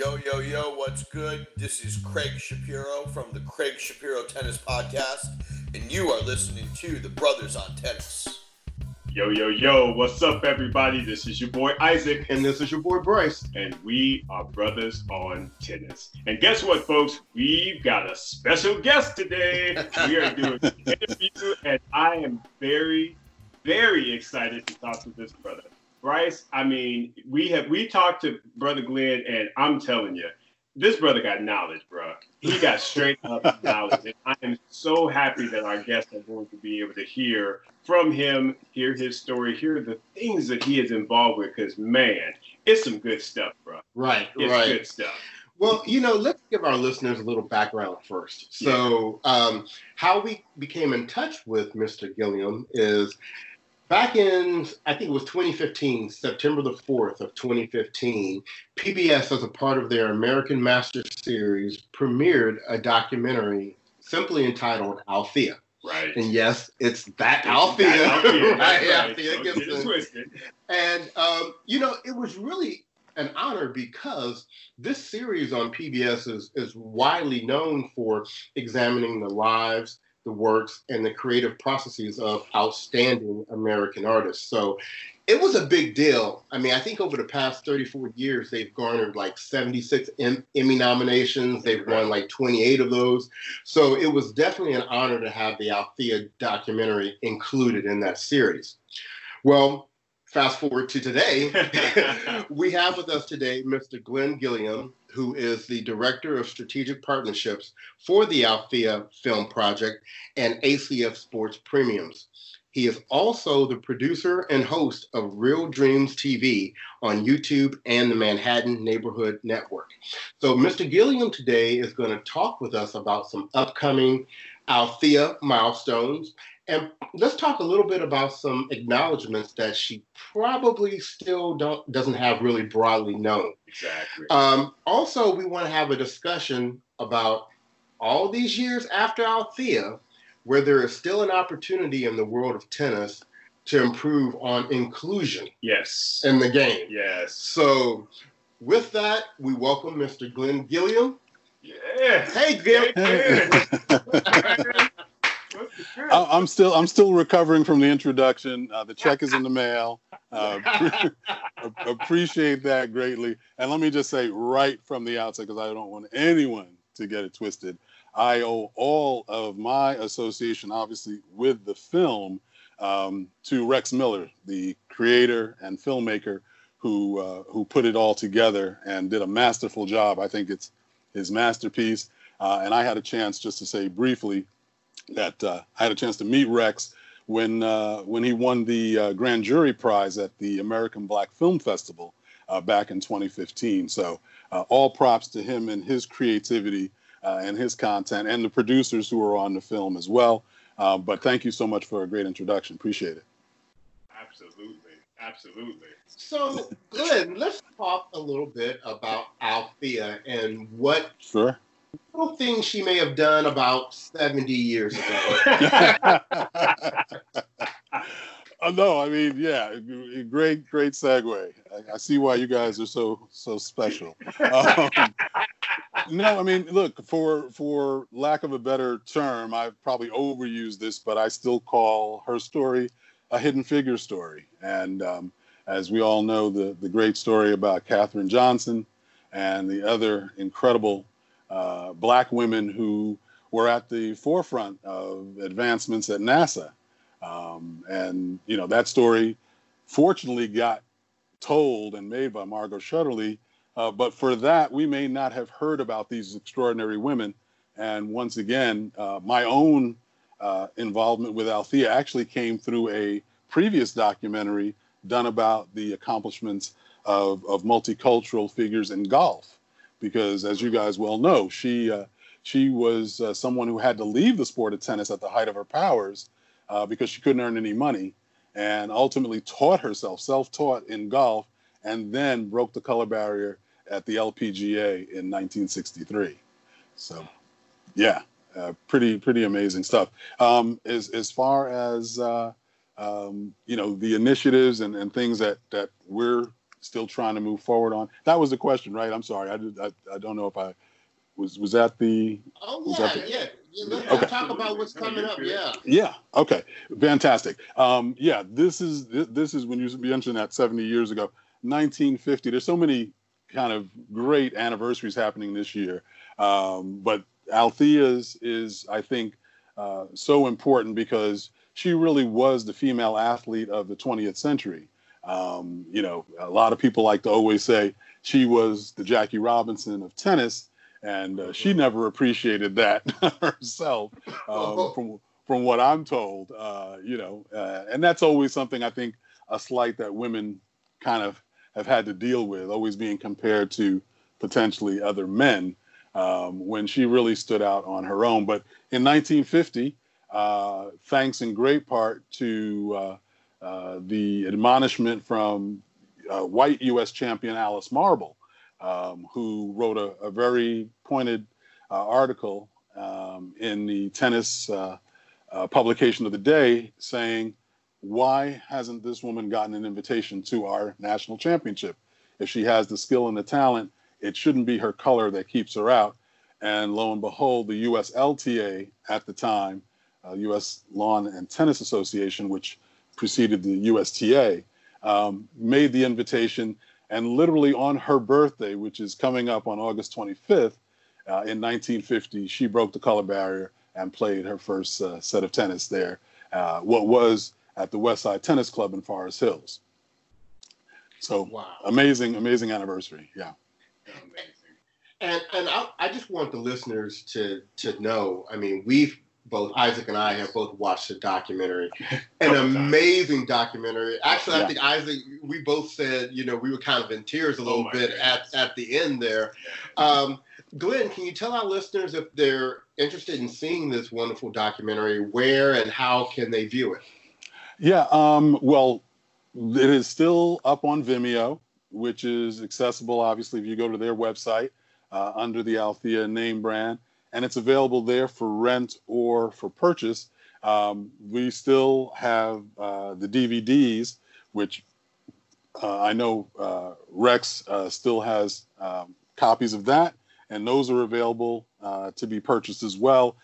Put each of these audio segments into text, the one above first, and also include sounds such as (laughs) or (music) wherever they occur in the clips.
Yo, yo, yo, what's good? This is Craig Shapiro from the Craig Shapiro Tennis Podcast, and you are listening to the Brothers on Tennis. Yo, yo, yo, what's up, everybody? This is your boy Isaac. And this is your boy Bryce. And we are Brothers on Tennis. And guess what, folks? We've got a special guest today. (laughs) We are doing an interview, and I am very, very excited to talk to this brother. Bryce, I mean, we have we talked to Brother Glenn, and I'm telling you, this brother got knowledge, bro. He got straight up (laughs) knowledge, and I am so happy that our guests are going to be able to hear from him, hear his story, hear the things that he is involved with. Because man, it's some good stuff, bro. Right, it's right. good stuff. Well, you know, let's give our listeners a little background first. So, um, how we became in touch with Mr. Gilliam is back in I think it was 2015, September the 4th of 2015, PBS as a part of their American Master Series premiered a documentary simply entitled Althea. Right. And yes, it's that It's Althea, that Althea, (laughs) right? right. Althea Don't get it Gibson. And um, you know, it was really an honor because this series on PBS is, is widely known for examining the lives, the works, and the creative processes of outstanding American artists. So it was a big deal. I mean, I think over the past 34 years, they've garnered like 76 em- Emmy nominations. They've won like 28 of those. So it was definitely an honor to have the Althea documentary included in that series. Well, fast forward to today, (laughs) we have with us today Mr. Glenn Gilliam, who is the Director of Strategic Partnerships for the Althea Film Project and ACF Sports Premiums. He is also the producer and host of Real Dreams TV on YouTube and the Manhattan Neighborhood Network. So, Mr. Gilliam today is going to talk with us about some upcoming Althea milestones and let's talk a little bit about some acknowledgments that she probably still don't doesn't have really broadly known. Exactly. Um, also, we want to have a discussion about all these years after Althea, where there is still an opportunity in the world of tennis to improve on inclusion yes. in the game. yes. So, with that, we welcome Mr. Glenn Gilliam. Yeah. Hey, (laughs) I- I'm still I'm still recovering from the introduction. Uh, the check is in the mail. (laughs) Uh, (laughs) appreciate that greatly. And let me just say right from the outset, because I don't want anyone to get it twisted. I owe all of my association, obviously, with the film um, to Rex Miller, the creator and filmmaker who uh, who put it all together and did a masterful job. I think it's his masterpiece. Uh, and I had a chance just to say briefly that uh, I had a chance to meet Rex when uh, when he won the uh, grand jury prize at the American Black Film Festival uh, back in 2015. So uh, all props to him and his creativity uh, and his content, and the producers who are on the film as well. Uh, but thank you so much for a great introduction. Appreciate it. Absolutely. Absolutely. So, Glenn, let's talk a little bit about Althea and what Sure. Little things she may have done about 70 years ago. (laughs) Uh, no, I mean, yeah, great, great segue. I, I see why you guys are so so special. Um, (laughs) no, I mean, look for for lack of a better term, I've probably overused this, but I still call her story a hidden figure story. And um, as we all know, the the great story about Katherine Johnson and the other incredible uh, black women who were at the forefront of advancements at NASA. Um, and you know that story, fortunately, got told and made by Margot Shetterly. Uh, but for that, we may not have heard about these extraordinary women. And once again, uh, my own uh, involvement with Althea actually came through a previous documentary done about the accomplishments of, of multicultural figures in golf. Because as you guys well know, she uh, she was uh, someone who had to leave the sport of tennis at the height of her powers uh, because she couldn't earn any money and ultimately taught herself, self taught in golf, and then broke the color barrier at the LPGA in 1963. So, yeah, uh, pretty pretty amazing stuff. Um, as as far as uh, um, you know, the initiatives and, and things that that we're still trying to move forward on. That was the question, right? I'm sorry. I did, I, I don't know if I was was that the Oh yeah, that the- yeah. yeah let's Okay. talk about what's coming up. Yeah. Yeah. Okay. Fantastic. Um, yeah. This is this, this is when you mentioned that 70 years ago, 1950. There's so many kind of great anniversaries happening this year, um, but Althea's is I think uh, so important because she really was the female athlete of the 20th century. Um, you know, a lot of people like to always say she was the Jackie Robinson of tennis, and uh, she never appreciated that (laughs) herself. Um, from from what I'm told, uh, you know, uh, and that's always something I think a slight that women kind of have had to deal with, always being compared to potentially other men. Um, when she really stood out on her own. But in 1950, uh, thanks in great part to uh, the admonishment from uh, white U.S. champion Alice Marble, um, who wrote a, a very pointed uh, article um, in the tennis uh, uh, publication of the day saying, why hasn't this woman gotten an invitation to our national championship? If she has the skill and the talent, it shouldn't be her color that keeps her out. And lo and behold, the USLTA at the time, U.S. Lawn and Tennis Association, which preceded the USTA, um, made the invitation. And literally on her birthday, which is coming up on August 25th, uh, in 1950, she broke the color barrier and played her first uh, set of tennis there. Uh, what was at the West Side Tennis Club in Forest Hills. So Wow. amazing, amazing anniversary. Yeah. Amazing. And and I, I just want the listeners to to know. I mean, we've both Isaac and I have both watched the documentary, (laughs) an amazing documentary. Actually, Yeah. I think Isaac, we both said, you know, we were kind of in tears a Oh little my bit at at the end there. Um, Glenn, can you tell our listeners if they're interested in seeing this wonderful documentary, where and how can they view it? Yeah. Um, well, it is still up on Vimeo, which is accessible, obviously, if you go to their website uh, under the Althea name brand, and it's available there for rent or for purchase. Um, we still have uh, the DVDs, which uh, I know uh, Rex uh, still has um, copies of that, and those are available uh, to be purchased as well.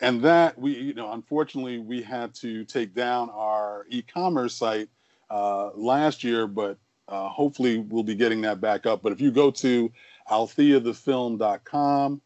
And that we, you know, unfortunately, we had to take down our e-commerce site uh, last year, but hopefully we'll be getting that back up. But if you go to altheathefilm.com, uh,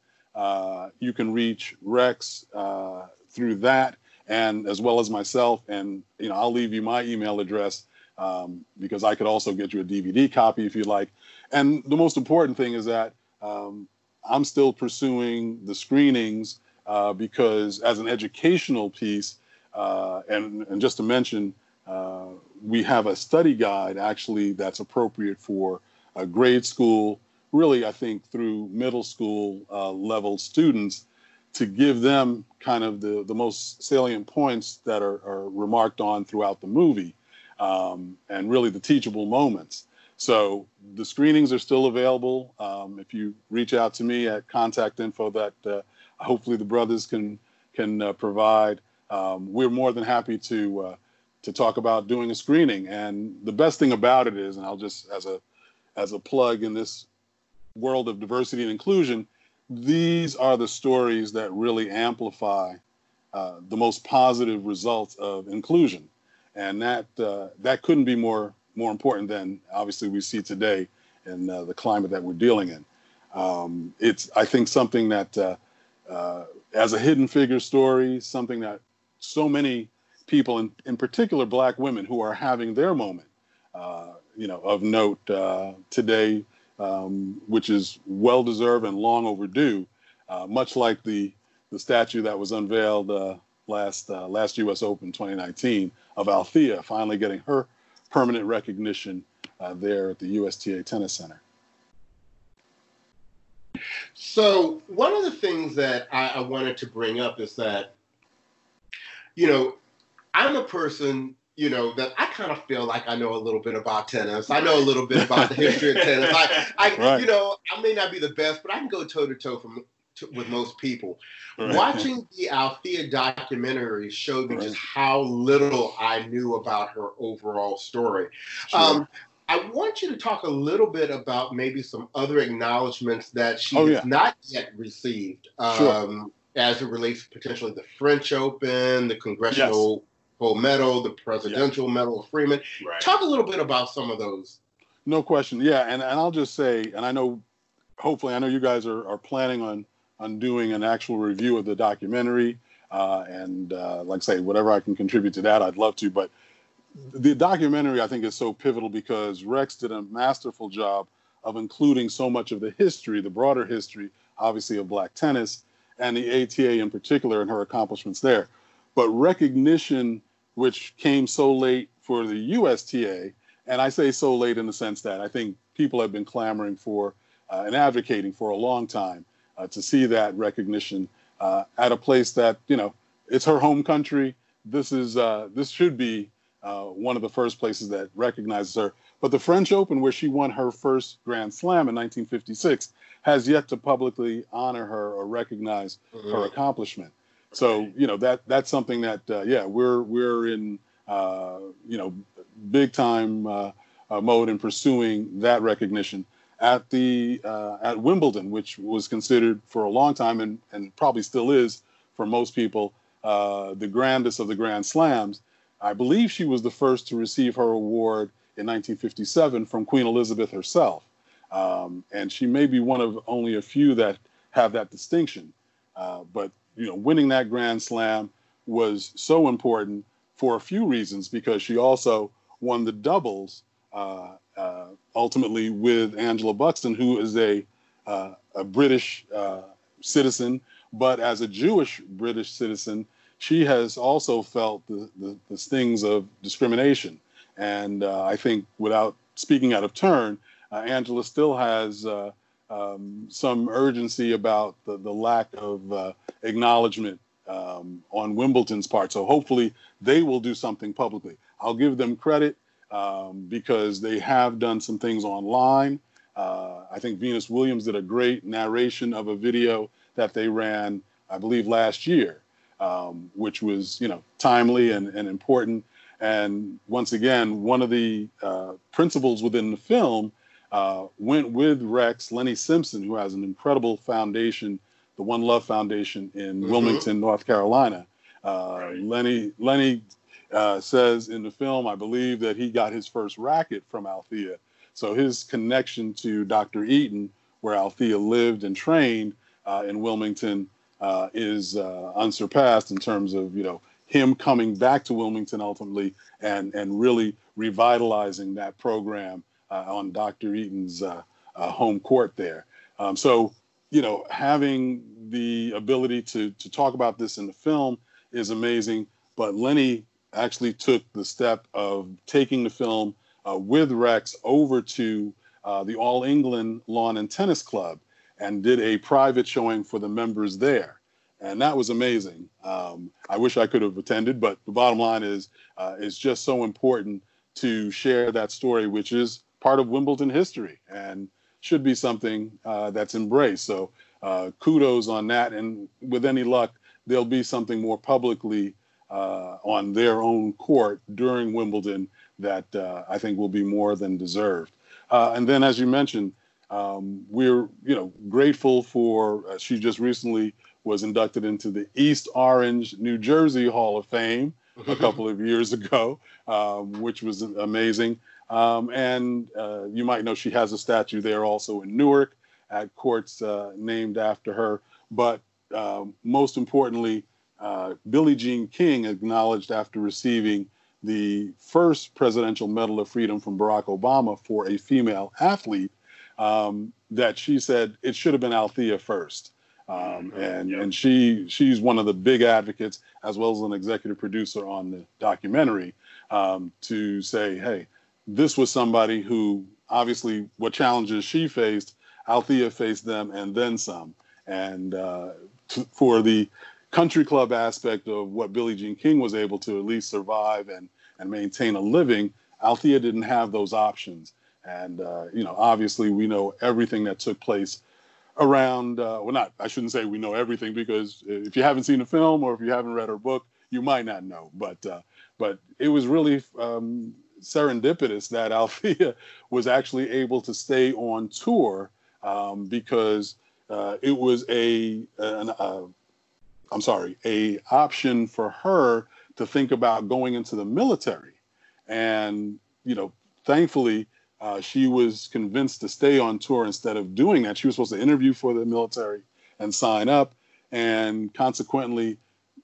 you can reach Rex uh, through that, and as well as myself. And you know, I'll leave you my email address um, because I could also get you a DVD copy if you'd like. And the most important thing is that um, I'm still pursuing the screenings uh, because, as an educational piece, uh, and, and just to mention, uh, we have a study guide actually that's appropriate for a grade school, really, I think, through middle school uh, level students to give them kind of the, the most salient points that are, are remarked on throughout the movie um, and really the teachable moments. So the screenings are still available. Um, if you reach out to me at contact info that uh, hopefully the brothers can can uh, provide, um, we're more than happy to uh, to talk about doing a screening. And the best thing about it is, and I'll just as a as a plug in this world of diversity and inclusion, these are the stories that really amplify uh, the most positive results of inclusion, and that uh, that couldn't be more more important than obviously we see today in uh, the climate that we're dealing in. Um, it's I think something that uh, uh, as a hidden figure story, something that so many people, in, in particular Black women, who are having their moment, uh, you know, of note today, um, which is well deserved and long overdue. Uh, much like the the statue that was unveiled uh, last uh, last U.S. Open 2019 of Althea, finally getting her permanent recognition uh, there at the USTA Tennis Center. So one of the things that I, I wanted to bring up is that, you know, I'm a person, you know, that I kind of feel like I know a little bit about tennis. I know a little bit about the history of tennis. I, I (laughs) Right. you know, I may not be the best, but I can go toe to toe from with most people. Right. Watching the Althea documentary showed me Right. just how little I knew about her overall story. Sure. Um, I want you to talk a little bit about maybe some other acknowledgments that she Oh, has yeah. not yet received, Sure. um, as it relates to potentially the French Open, the Congressional Gold Medal, the Presidential Medal of Freedom. Right. Talk a little bit about some of those. No question. Yeah, and, and I'll just say, and I know, hopefully, I know you guys are, are planning on on doing an actual review of the documentary, uh, and uh, like I say, whatever I can contribute to that, I'd love to. But the documentary, I think, is so pivotal because Rex did a masterful job of including so much of the history, the broader history, obviously, of black tennis and the ATA in particular and her accomplishments there. But recognition, which came so late for the USTA, and I say so late in the sense that I think people have been clamoring for uh, and advocating for a long time uh, to see that recognition uh, at a place that you know it's her home country. This is uh, this should be uh, one of the first places that recognizes her. But the French Open, where she won her first Grand Slam in 1956, has yet to publicly honor her or recognize her accomplishment. So you know that that's something that uh, yeah we're we're in uh, you know big time uh, uh, mode in pursuing that recognition at the uh, at Wimbledon, which was considered for a long time and and probably still is for most people uh, the grandest of the Grand Slams. I believe she was the first to receive her award in 1957 from Queen Elizabeth herself, um, and she may be one of only a few that have that distinction. Uh, but you know, winning that Grand Slam was so important for a few reasons because she also won the doubles uh, uh, ultimately with Angela Buxton, who is a uh, a British uh, citizen, but as a Jewish British citizen, she has also felt the, the, the stings of discrimination. And uh, I think, without speaking out of turn, uh, Angela still has um, some urgency about the, the lack of uh, acknowledgement um, on Wimbledon's part. So hopefully they will do something publicly. I'll give them credit um, because they have done some things online. Uh, I think Venus Williams did a great narration of a video that they ran, I believe, last year, um, which was you know timely and, and important. And once again, one of the uh, principals within the film uh, went with Rex Lenny Simpson, who has an incredible foundation, the One Love Foundation in Mhm. Wilmington, North Carolina. Uh, Right. Lenny Lenny uh, says in the film, I believe that he got his first racket from Althea. So his connection to Dr. Eaton, where Althea lived and trained uh, in Wilmington, uh, is uh, unsurpassed in terms of you know him coming back to Wilmington ultimately and and really revitalizing that program on Dr. Eaton's uh, uh, home court there. Um, so you know having the ability to to talk about this in the film is amazing. But Lenny actually took the step of taking the film uh, with Rex over to uh, the All England Lawn and Tennis Club and did a private showing for the members there. And that was amazing. Um, I wish I could have attended, but the bottom line is, uh, it's just so important to share that story, which is part of Wimbledon history and should be something uh, that's embraced. So uh, kudos on that. And with any luck, there'll be something more publicly uh, on their own court during Wimbledon that uh, I think will be more than deserved. Uh, and then, as you mentioned, um, we're you know grateful for uh, she just recently was inducted into the East Orange, New Jersey Hall of Fame a (laughs) couple of years ago, um, which was amazing. Um, and uh, you might know she has a statue there also in Newark at courts uh, named after her. But um, most importantly, uh, Billie Jean King acknowledged after receiving the first Presidential Medal of Freedom from Barack Obama for a female athlete um, that she said it should have been Althea first. Um, and Yep. and she she's one of the big advocates as well as an executive producer on the documentary um, to say, hey, this was somebody who obviously what challenges she faced, Althea faced them and then some. And uh, t- for the country club aspect of what Billie Jean King was able to at least survive and and maintain a living, Althea didn't have those options. And uh, you know, obviously, we know everything that took place around. Uh, well, not I shouldn't say we know everything because if you haven't seen the film or if you haven't read her book, you might not know. But uh, but it was really um, serendipitous that (laughs) Althea was actually able to stay on tour um, because uh, it was a an, uh, I'm sorry, a option for her to think about going into the military, and you know, thankfully. Uh, she was convinced to stay on tour instead of doing that. She was supposed to interview for the military and sign up, and consequently,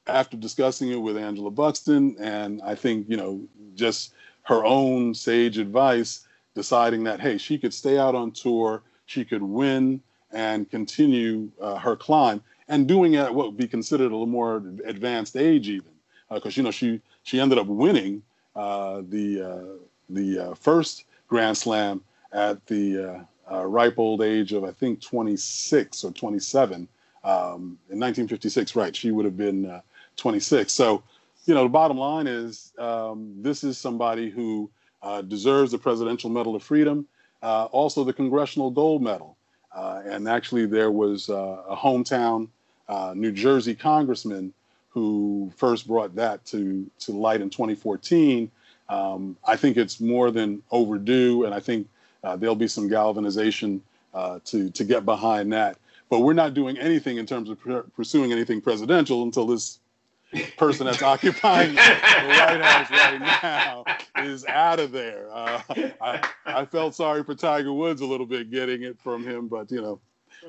after discussing it with Angela Buxton, and I think you know just her own sage advice, deciding that hey, she could stay out on tour, she could win and continue uh, her climb, and doing it at what would be considered a little more advanced age, even because uh, you know she she ended up winning uh, the uh, the uh, first Grand Slam at the ripe old age of I think 26 or 27 um, in 1956. Right, she would have been 26. So you know, the bottom line is um, this is somebody who uh, deserves the Presidential Medal of Freedom, uh, also the Congressional Gold Medal. Uh, and actually, there was uh, a hometown uh, New Jersey congressman who first brought that to, to light in 2014. Um, I think it's more than overdue, and I think uh, there'll be some galvanization to, to get behind that. But we're not doing anything in terms of pursuing anything presidential until this person that's occupying the White House right now is out of there. Uh, I, I felt sorry for Tiger Woods a little bit getting it from him, but you know,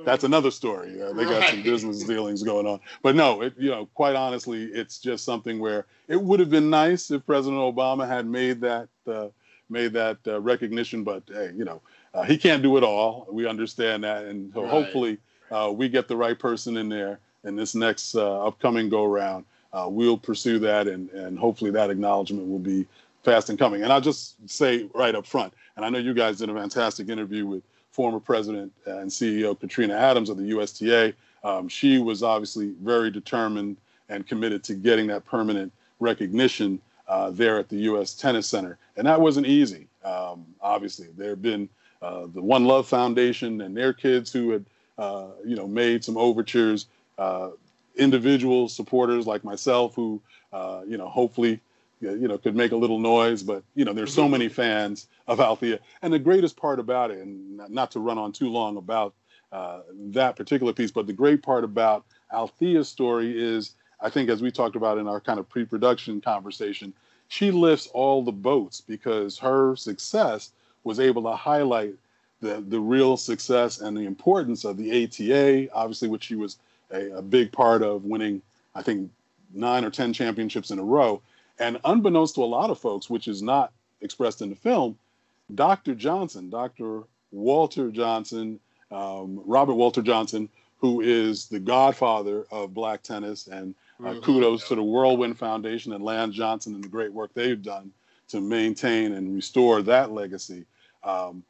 that's another story. Uh, they got right. some business dealings going on. But no, it, you know, quite honestly, it's just something where it would have been nice if President Obama had made that uh, made that uh, recognition. But hey, you know, uh, he can't do it all. We understand that, and so right. hopefully uh, we get the right person in there in this next upcoming go round uh, we'll pursue that, and and hopefully that acknowledgement will be fast and coming. And I'll just say right up front, and I know you guys did a fantastic interview with former President and CEO Katrina Adams of the USTA. Um, she was obviously very determined and committed to getting that permanent recognition uh, there at the U.S. Tennis Center, and that wasn't easy. Um, obviously, there have been uh, the One Love Foundation and their kids who had, uh, you know, made some overtures. Uh, individual supporters like myself who, uh, you know, hopefully, you know, could make a little noise. But you know, there's so mm-hmm. many fans of Althea, and the greatest part about it, and not to run on too long about uh, that particular piece, but the great part about Althea's story is, I think, as we talked about in our kind of pre-production conversation, she lifts all the boats because her success was able to highlight the the real success and the importance of the ATA, obviously, which she was a, a big part of winning, I think, nine or 10 championships in a row. And unbeknownst to a lot of folks, which is not expressed in the film, Dr. Johnson, Dr. Walter Johnson, um, Robert Walter Johnson, who is the godfather of black tennis, and uh, mm-hmm. kudos to the Whirlwind Foundation and Lance Johnson and the great work they've done to maintain and restore that legacy. Um,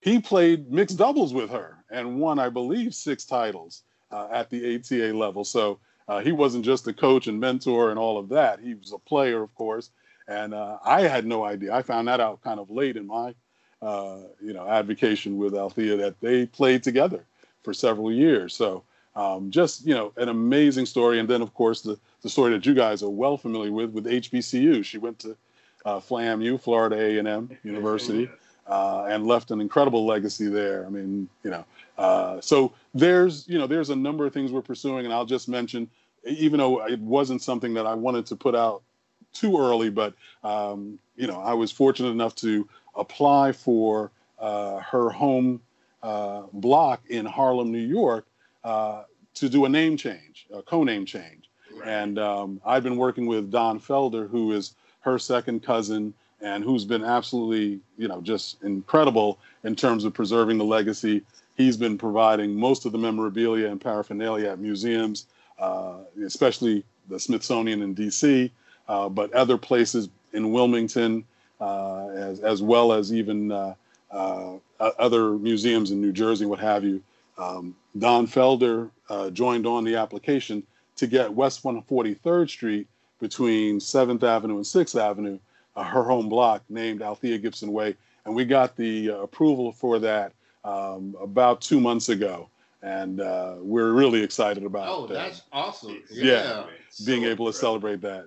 he played mixed doubles with her and won, I believe, six titles uh, at the ATA level. So uh, he wasn't just a coach and mentor and all of that. He was a player, of course. And uh, I had no idea. I found that out kind of late in my, uh, you know, advocation with Althea that they played together for several years. So um, just you know, an amazing story. And then of course the the story that you guys are well familiar with with HBCU. She went to uh, FLAMU, Florida A&M (laughs) University uh, and left an incredible legacy there. I mean, you know, uh, so there's you know there's a number of things we're pursuing, and I'll just mention, even though it wasn't something that I wanted to put out too early, but um, you know, I was fortunate enough to apply for uh, her home uh, block in Harlem, New York, uh, to do a name change, a co-name change. Right. And um, I've been working with Don Felder, who is her second cousin and who's been absolutely, you know, just incredible in terms of preserving the legacy. He's been providing most of the memorabilia and paraphernalia at museums, uh, especially the Smithsonian in D.C., uh, but other places in Wilmington, uh, as as well as even uh, uh, other museums in New Jersey, what have you. Um, Don Felder uh, joined on the application to get West 143rd Street between 7th Avenue and 6th Avenue her home block named Althea Gibson Way, and we got the approval for that um, about two months ago, and uh, we're really excited about. That. Oh, that's awesome! Yeah, yeah being so able to celebrate that.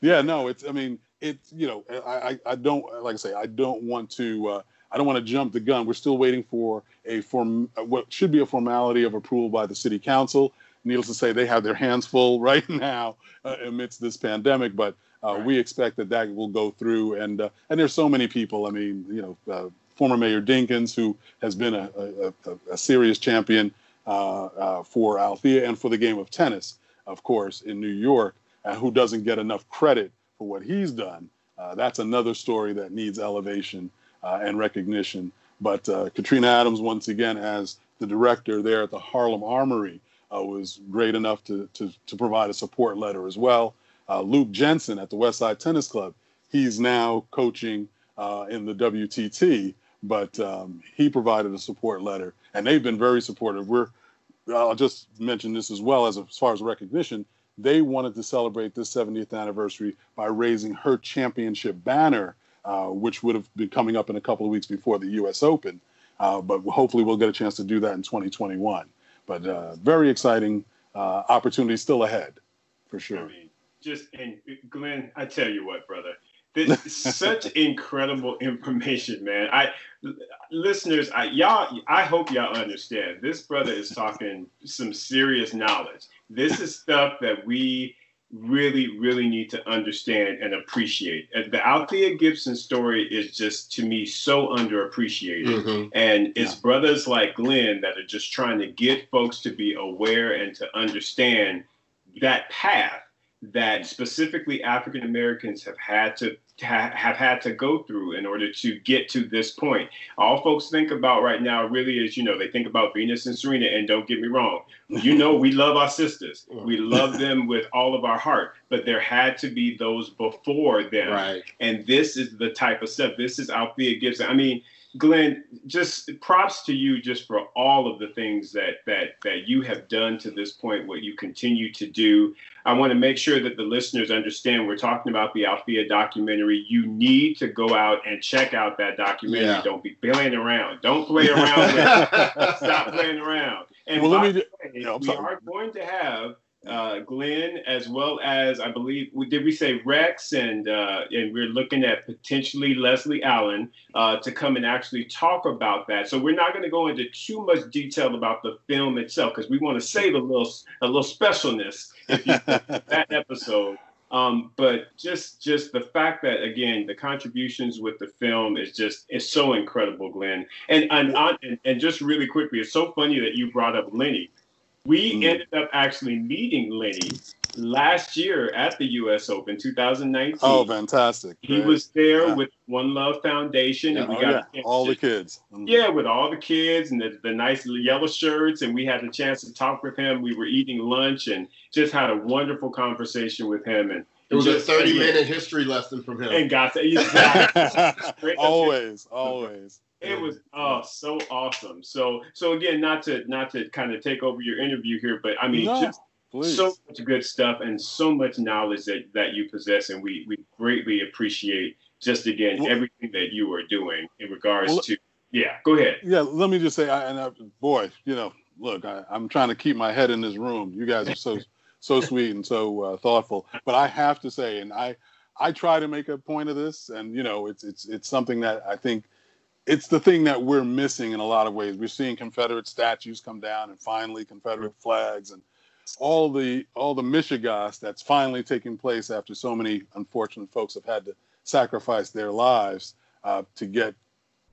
Yeah, no, it's. I mean, it's. you know I, I don't like I say I don't want to uh, I don't want to jump the gun. We're still waiting for a form what should be a formality of approval by the city council. Needless to say, they have their hands full (laughs) right now uh, amidst this pandemic, but uh, right. we expect that that will go through. And uh, and there's so many people. I mean, you know, uh, former Mayor Dinkins, who has been a, a, a serious champion uh, uh, for Althea and for the game of tennis, of course, in New York, and who doesn't get enough credit for what he's done. that's another story that needs elevation and recognition. But Katrina Adams, once again, as the director there at the Harlem Armory, was great enough to, to, to provide a support letter as well. Uh, Luke Jensen at the Westside Tennis Club, he's now coaching uh, in the WTT, but um, he provided a support letter, and they've been very supportive. We're, I'll just mention this as well as, as far as recognition. They wanted to celebrate this 70th anniversary by raising her championship banner, uh, which would have been coming up in a couple of weeks before the U.S. Open. Uh, but hopefully, we'll get a chance to do that in 2021. But uh, very exciting uh, opportunity still ahead, for sure. I mean, just and Glenn, I tell you what, brother, this such (laughs) incredible information, man. I listeners, I y'all, I hope y'all understand. This brother is talking some serious knowledge. This is stuff that we really, really need to understand and appreciate. The Althea Gibson story is just to me so underappreciated. Mm-hmm. And it's yeah. brothers like Glenn that are just trying to get folks to be aware and to understand that path that specifically African Americans have had to ha- have had to go through in order to get to this point. All folks think about right now really is, you know, they think about Venus and Serena, and don't get me wrong, you know, we (laughs) love our sisters, we love them with all of our heart, but there had to be those before them, right? And this is the type of stuff. This is Althea Gibson. I mean Glenn, just props to you just for all of the things that that that you have done to this point, what you continue to do. I want to make sure that the listeners understand we're talking about the Althea documentary. You need to go out and check out that documentary. Yeah. Don't be playing around. Don't play around. (laughs) Stop playing around. And well, let me, way, no, we are going to have uh, Glenn, as well as I believe did we say Rex, and uh, and we're looking at potentially Leslie Allen uh, to come and actually talk about that. So we're not going to go into too much detail about the film itself because we want to save a little a little specialness if you (laughs) that episode. Um, but just just the fact that again the contributions with the film is just is so incredible, Glenn. And and, and and just really quickly, it's so funny that you brought up Lenny we mm. ended up actually meeting Lenny last year at the U.S. Open 2019. Oh, fantastic! He Great. was there yeah. with One Love Foundation, yeah. and we oh, got yeah. all the kids. Mm. Yeah, with all the kids and the, the nice yellow shirts, and we had a chance to talk with him. We were eating lunch and just had a wonderful conversation with him, and it was just, a 30 minute history lesson from him. And got to, exactly. (laughs) always, always it was oh so awesome. So so again, not to not to kind of take over your interview here, but I mean no, just please. so much good stuff and so much knowledge that that you possess, and we we greatly appreciate just again well, everything that you are doing in regards well, to. Yeah, go ahead. Yeah, let me just say, I, and I, boy, you know, look, I, am trying to keep my head in this room. You guys are so (laughs) so sweet and so uh, thoughtful, but I have to say, and I I try to make a point of this, and you know, it's it's it's something that I think it's the thing that we're missing in a lot of ways. We're seeing Confederate statues come down, and finally Confederate flags, and all the all the mishegas that's finally taking place after so many unfortunate folks have had to sacrifice their lives uh, to get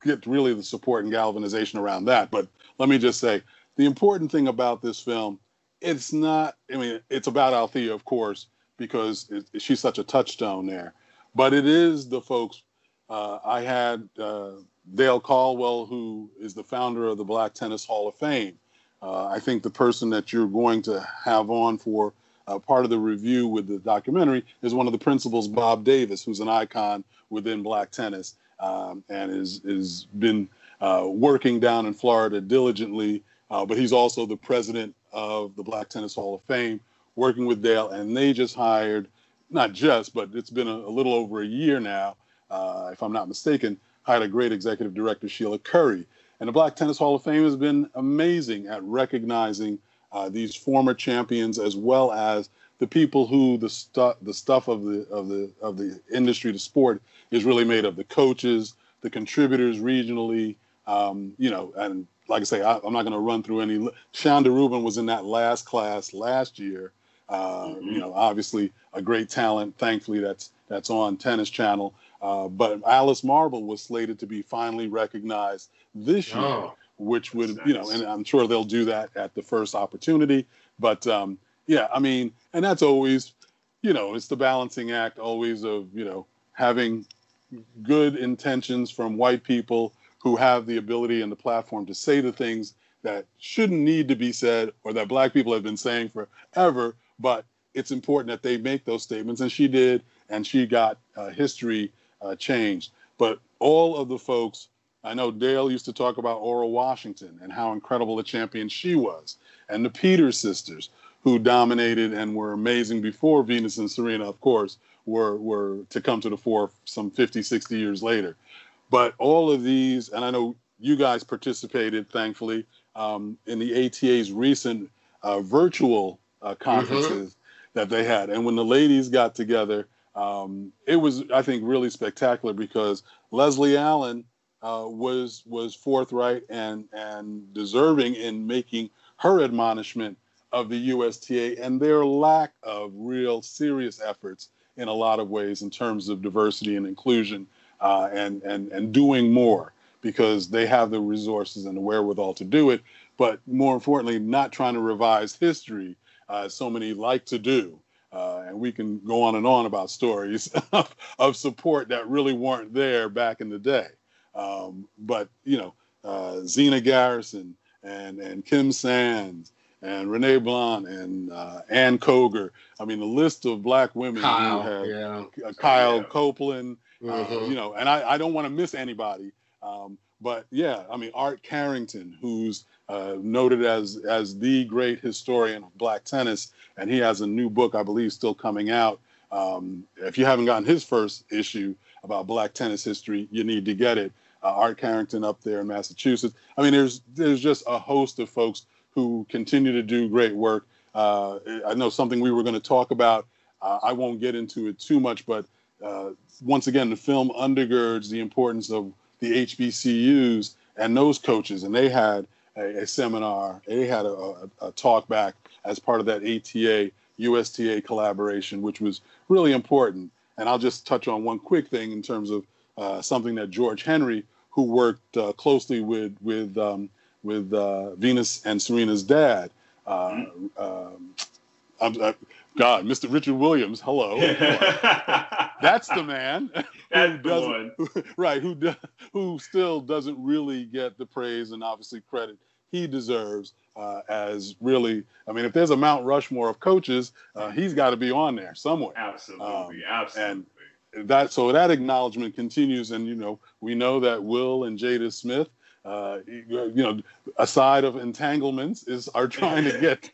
get really the support and galvanization around that. But let me just say, the important thing about this film, it's not. I mean, it's about Althea, of course, because it, she's such a touchstone there. But it is the folks. Uh, I had uh, Dale Caldwell, who is the founder of the Black Tennis Hall of Fame. Uh, I think the person that you're going to have on for uh, part of the review with the documentary is one of the principals, Bob Davis, who's an icon within black tennis um, and is is been uh, working down in Florida diligently. Uh, but he's also the president of the Black Tennis Hall of Fame, working with Dale, and they just hired, not just, but it's been a, a little over a year now, uh, if I'm not mistaken, hired a great executive director, Sheila Curry. And the Black Tennis Hall of Fame has been amazing at recognizing uh, these former champions as well as the people who the stuff the stuff of the of the of the industry, the sport is really made of the coaches, the contributors regionally, um, you know, and like I say, I, am not going to run through any. Chanda Rubin was in that last class last year. Uh, mm-hmm. You know, obviously a great talent. Thankfully, that's that's on Tennis Channel. Uh, but Alice Marble was slated to be finally recognized this year, oh, which would nice. you know, and I'm sure they'll do that at the first opportunity. But um, yeah, I mean, and that's always, you know, it's the balancing act always of you know having good intentions from white people who have the ability and the platform to say the things that shouldn't need to be said or that black people have been saying forever, but it's important that they make those statements. And she did, and she got uh, history uh, changed. But all of the folks, I know Dale used to talk about Ora Washington and how incredible a champion she was, and the Peters sisters, who dominated and were amazing before Venus and Serena, of course, were, were to come to the fore some 50, 60 years later. But all of these, and I know you guys participated, thankfully, um, in the ATA's recent uh, virtual uh, conferences mm-hmm. that they had. And when the ladies got together, um, it was, I think, really spectacular because Leslie Allen uh, was was forthright and and deserving in making her admonishment of the USTA and their lack of real serious efforts in a lot of ways in terms of diversity and inclusion uh, and and and doing more because they have the resources and the wherewithal to do it. But more importantly, not trying to revise history, uh, so many like to do. Uh, and we can go on and on about stories (laughs) of, of, support that really weren't there back in the day. Um, but you know, uh, Zina Garrison and and Kim Sands and Renee Blount and uh, Ann Koger. I mean, the list of black women Kyle, yeah. Uh, Kyle yeah. Copeland, Mm-hmm. Uh, you know, and I, I don't want to miss anybody. Um, but yeah, I mean, Art Carrington, who's uh, noted as as the great historian of black tennis, and he has a new book, I believe, still coming out. Um, if you haven't gotten his first issue about black tennis history, you need to get it. Uh, Art Carrington up there in Massachusetts. I mean, there's there's just a host of folks who continue to do great work. Uh, I know something we were going to talk about. Uh, I won't get into it too much, but uh, once again, the film undergirds the importance of the HBCUs and those coaches. And they had a, a seminar, they had a, a, a, talk back as part of that ATA USTA collaboration, which was really important. And I'll just touch on one quick thing in terms of uh, something that George Henry, who worked uh, closely with with um, with uh, Venus and Serena's dad. Uh, um, God, Mr. Richard Williams, hello. (laughs) That's the man. That's (laughs) the one. (laughs) right, who who still doesn't really get the praise and obviously credit he deserves uh, as really. I mean, if there's a Mount Rushmore of coaches, uh, he's got to be on there somewhere. Absolutely, um, absolutely. And that so that acknowledgement continues, and you know we know that Will and Jada Smith uh, you know, aside of entanglements, is are (laughs) trying to get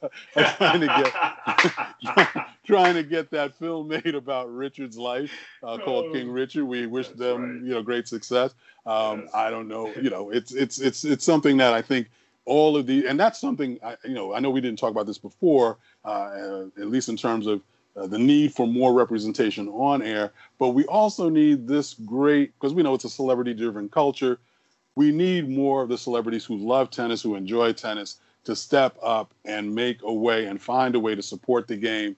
trying to get (laughs) trying to get that film made about Richard's life uh, called oh, King Richard. We wish them right. you know great success. Um, yes. I don't know, you know, it's it's it's it's something that I think all of the and that's something I, you know I know we didn't talk about this before, uh, at least in terms of. Uh, the need for more representation on air, but we also need this great because we know it's a celebrity driven culture we need more of the celebrities who love tennis, who enjoy tennis, to step up and make a way and find a way to support the game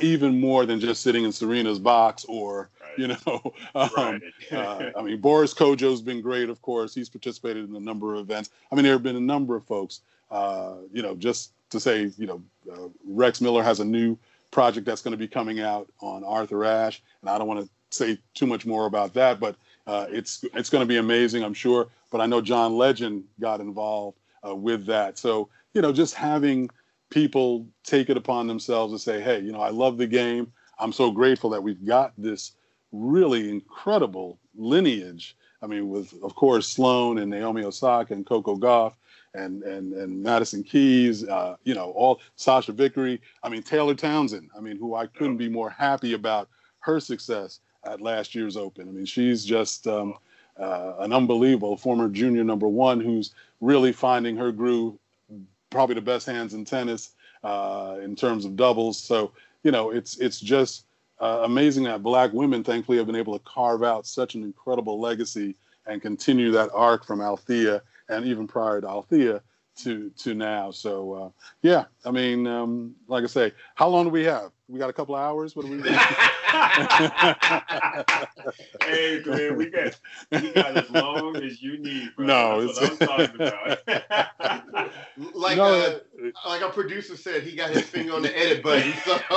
even more than just sitting in Serena's box or, right. you know, (laughs) um, right. uh, I mean, Boris Kodjoe's been great, of course. He's participated in a number of events. I mean, there have been a number of folks, uh, you know, just to say, you know, uh, Rex Miller has a new project that's going to be coming out on Arthur Ashe. And I don't want to say too much more about that, but uh, it's it's going to be amazing, I'm sure. But I know John Legend got involved uh, with that. So you know, just having people take it upon themselves and say, "Hey, you know, I love the game. I'm so grateful that we've got this really incredible lineage." I mean, with of course Sloane and Naomi Osaka and Coco Gauff and and and Madison Keys, uh, you know, all Sachia Vickery. I mean, Taylor Townsend. I mean, who I couldn't be more happy about her success at last year's Open. I mean, she's just um, uh, an unbelievable former junior number one who's really finding her groove. Probably the best hands in tennis uh, in terms of doubles. So you know, it's it's just uh, amazing that black women, thankfully, have been able to carve out such an incredible legacy and continue that arc from Althea and even prior to Althea to to now. So uh, yeah, I mean, um, like I say, how long do we have? We got a couple of hours. What do we? (laughs) (laughs) hey man, we got we got as long as you need. Bro. No, That's what I'm talking about. (laughs) like No, uh, like our producer said, he got his finger on the edit button. So (laughs)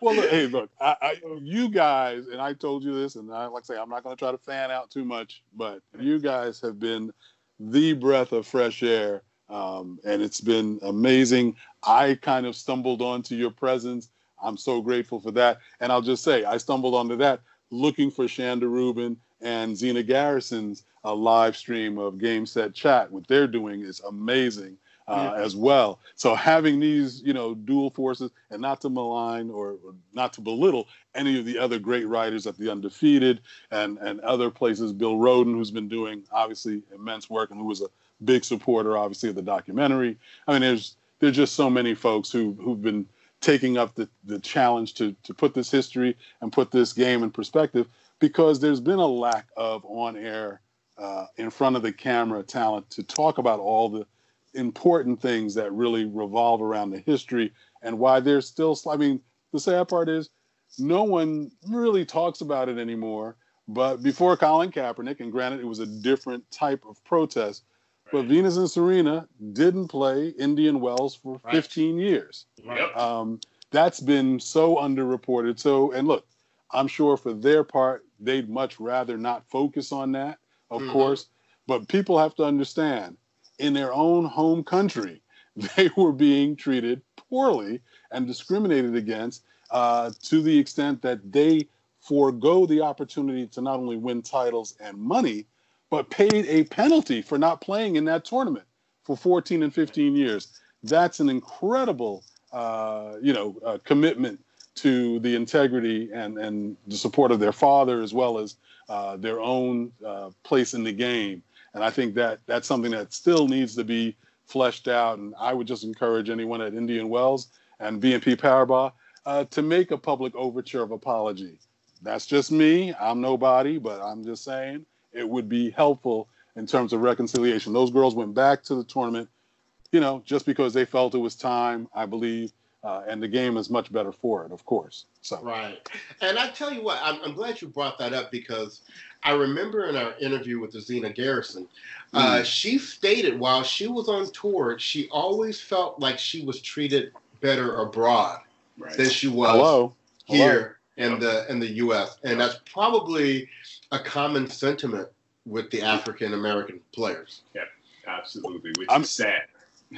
well, look, hey, look, I, I, you guys, and I told you this, and I, like I say, I'm not going to try to fan out too much, but you guys have been the breath of fresh air, um, and it's been amazing. I kind of stumbled onto your presence. I'm so grateful for that, and I'll just say, I stumbled onto that looking for Chanda Rubin and Zina Garrison's uh, live stream of Game Set Chat. What they're doing is amazing uh, as well. So having these, you know, dual forces, and not to malign or, or not to belittle any of the other great writers at the Undefeated and and other places. Bill Rhoden, who's been doing obviously immense work and who was a big supporter, obviously, of the documentary. I mean, there's there's just so many folks who who've been taking up the, the challenge to to put this history and put this game in perspective because there's been a lack of on air uh, in front of the camera talent to talk about all the important things that really revolve around the history and why there's still i mean the sad part is no one really talks about it anymore but before colin kaepernick and granted it was a different type of protest but venus and serena didn't play indian wells for Right. 15 years Yep. um, that's been so underreported. So, and look, I'm sure for their part, they'd much rather not focus on that, of Mhm. course. But people have to understand in their own home country, (laughs) they were being treated poorly and discriminated against uh, to the extent that they forego the opportunity to not only win titles and money, but paid a penalty for not playing in that tournament for 14 and 15 years. That's an incredible, uh, you know, uh, commitment to the integrity and, and the support of their father as well as uh, their own uh, place in the game. And I think that that's something that still needs to be fleshed out. And I would just encourage anyone at Indian Wells and BNP Paribas uh, to make a public overture of apology. That's just me. I'm nobody, but I'm just saying it would be helpful in terms of reconciliation. Those girls went back to the tournament, you know, just because they felt it was time, I believe, uh, and the game is much better for it, of course. So, Right. And I tell you what, I'm, I'm glad you brought that up because I remember in our interview with Zina Garrison, uh, she stated while she was on tour, she always felt like she was treated better abroad Right. than she was hello. Hello. here in the in the U.S. And that's probably a common sentiment with the African American players. Yeah, absolutely, which I'm- is sad.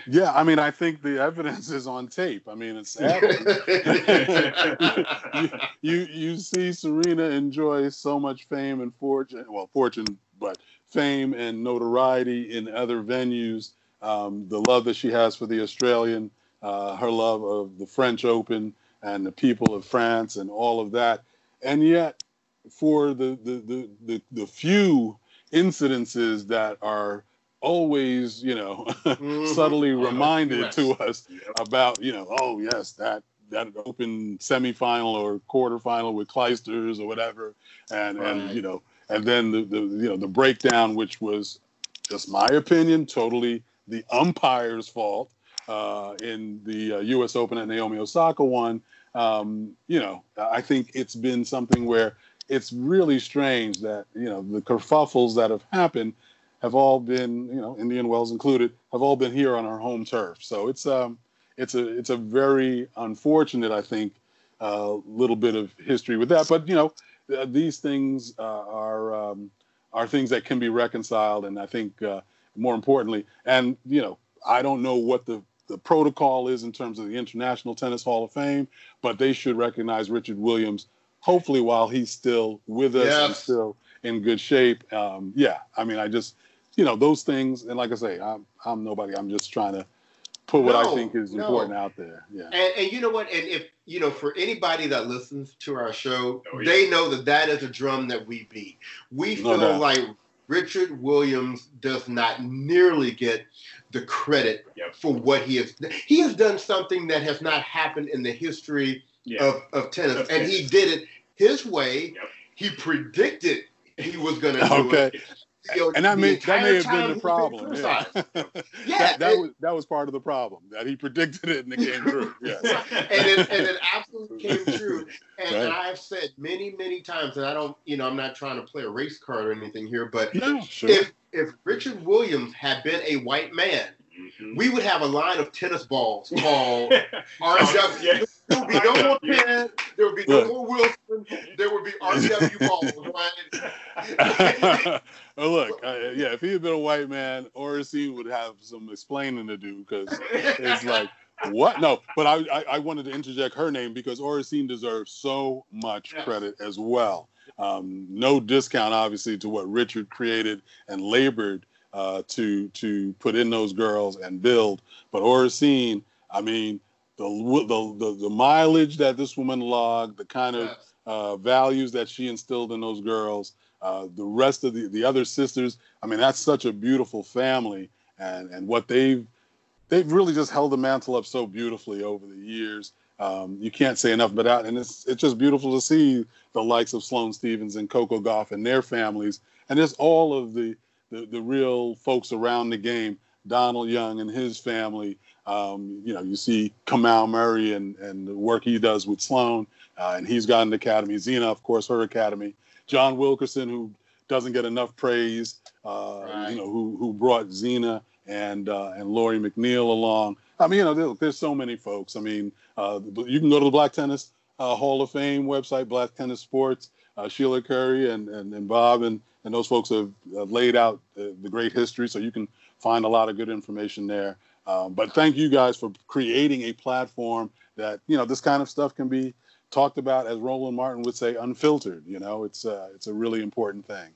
Yeah, I mean, I think the evidence is on tape. I mean, it's sad. (laughs) you, you you see Serena enjoy so much fame and fortune, well, fortune, but fame and notoriety in other venues. Um, the love that she has for the Australian, uh, her love of the French Open and the people of France and all of that, and yet for the the the the, the few incidences that are always, you know, (laughs) Mhm. subtly Oh, reminded yes. to us Yep. about you know oh yes that that open semifinal or quarterfinal with Clijsters or whatever and and you know and then the, the you know the breakdown which was just my opinion totally the umpire's fault uh, in the uh, U.S. Open that Naomi Osaka one um, you know I think it's been something where it's really strange that you know the kerfuffles that have happened have all been, you know, Indian Wells included, have all been here on our home turf. So it's um, it's a it's a very unfortunate, I think, uh, little bit of history with that. But you know, th- these things uh, are um, are things that can be reconciled, and I think uh, more importantly, and you know, I don't know what the the protocol is in terms of the International Tennis Hall of Fame, but they should recognize Richard Williams. Hopefully, while he's still with us and still in good shape. Um, yeah, I mean, I just, you know, those things. And like I say, I'm I'm nobody. I'm just trying to put what I think is no. important out there. Yeah. And, and you know what? And if you know, for anybody that listens to our show, Oh, yeah. they know that that is a drum that we beat. We feel doubt. like Richard Williams does not nearly get the credit Yep. for what he has. He has done something that has not happened in the history Yeah. of, of tennis, Of and he did it his way. Yep. He predicted he was going to do Okay. it. You know, And that the may that may have been the he's problem. Yeah. (laughs) Yeah, that, that and- was that was part of the problem that he predicted it and it came true. (laughs) Yes. and it, and it absolutely came true. (laughs) And, and I've said many, many times, and I don't, you know, I'm not trying to play a race card or anything here, but No, sure. if if Richard Williams had been a white man, Mhm. we would have a line of tennis balls called RW. There would be no more Penn. There would be no more Wilson. There would be (laughs) RW balls, right? look, uh, yeah, if he had been a white man, Oracene would have some explaining to do because it's like, what? No, but I, I, I wanted to interject her name because Oracene deserves so much Yes. credit as well. Um, no discount, obviously, to what Richard created and labored uh, to to put in those girls and build. But Oracene, I mean, the, the the the mileage that this woman logged, the kind of Yes. uh, values that she instilled in those girls. Uh, the rest of the, the other sisters, I mean, that's such a beautiful family, and and what they've they've really just held the mantle up so beautifully over the years. Um, you can't say enough about that, and it's it's just beautiful to see the likes of Sloane Stevens and Coco Gauff and their families, and just all of the, the the real folks around the game. Donald Young and his family. Um, you know, you see Kamau Murray and and the work he does with Sloane uh, and he's got an academy. Zina, of course, her academy. John Wilkerson, who doesn't get enough praise, uh, Right. you know, who who brought Zina and uh, and Lori McNeil along. I mean, you know, there, there's so many folks. I mean, uh, you can go to the Black Tennis uh, Hall of Fame website, Black Tennis Sports. Uh, Sheila Curry and, and, and Bob and, and those folks have uh, laid out the, the great history, so you can find a lot of good information there. Um, but thank you guys for creating a platform that you know this kind of stuff can be talked about, as Roland Martin would say, unfiltered. You know, it's uh, it's a really important thing.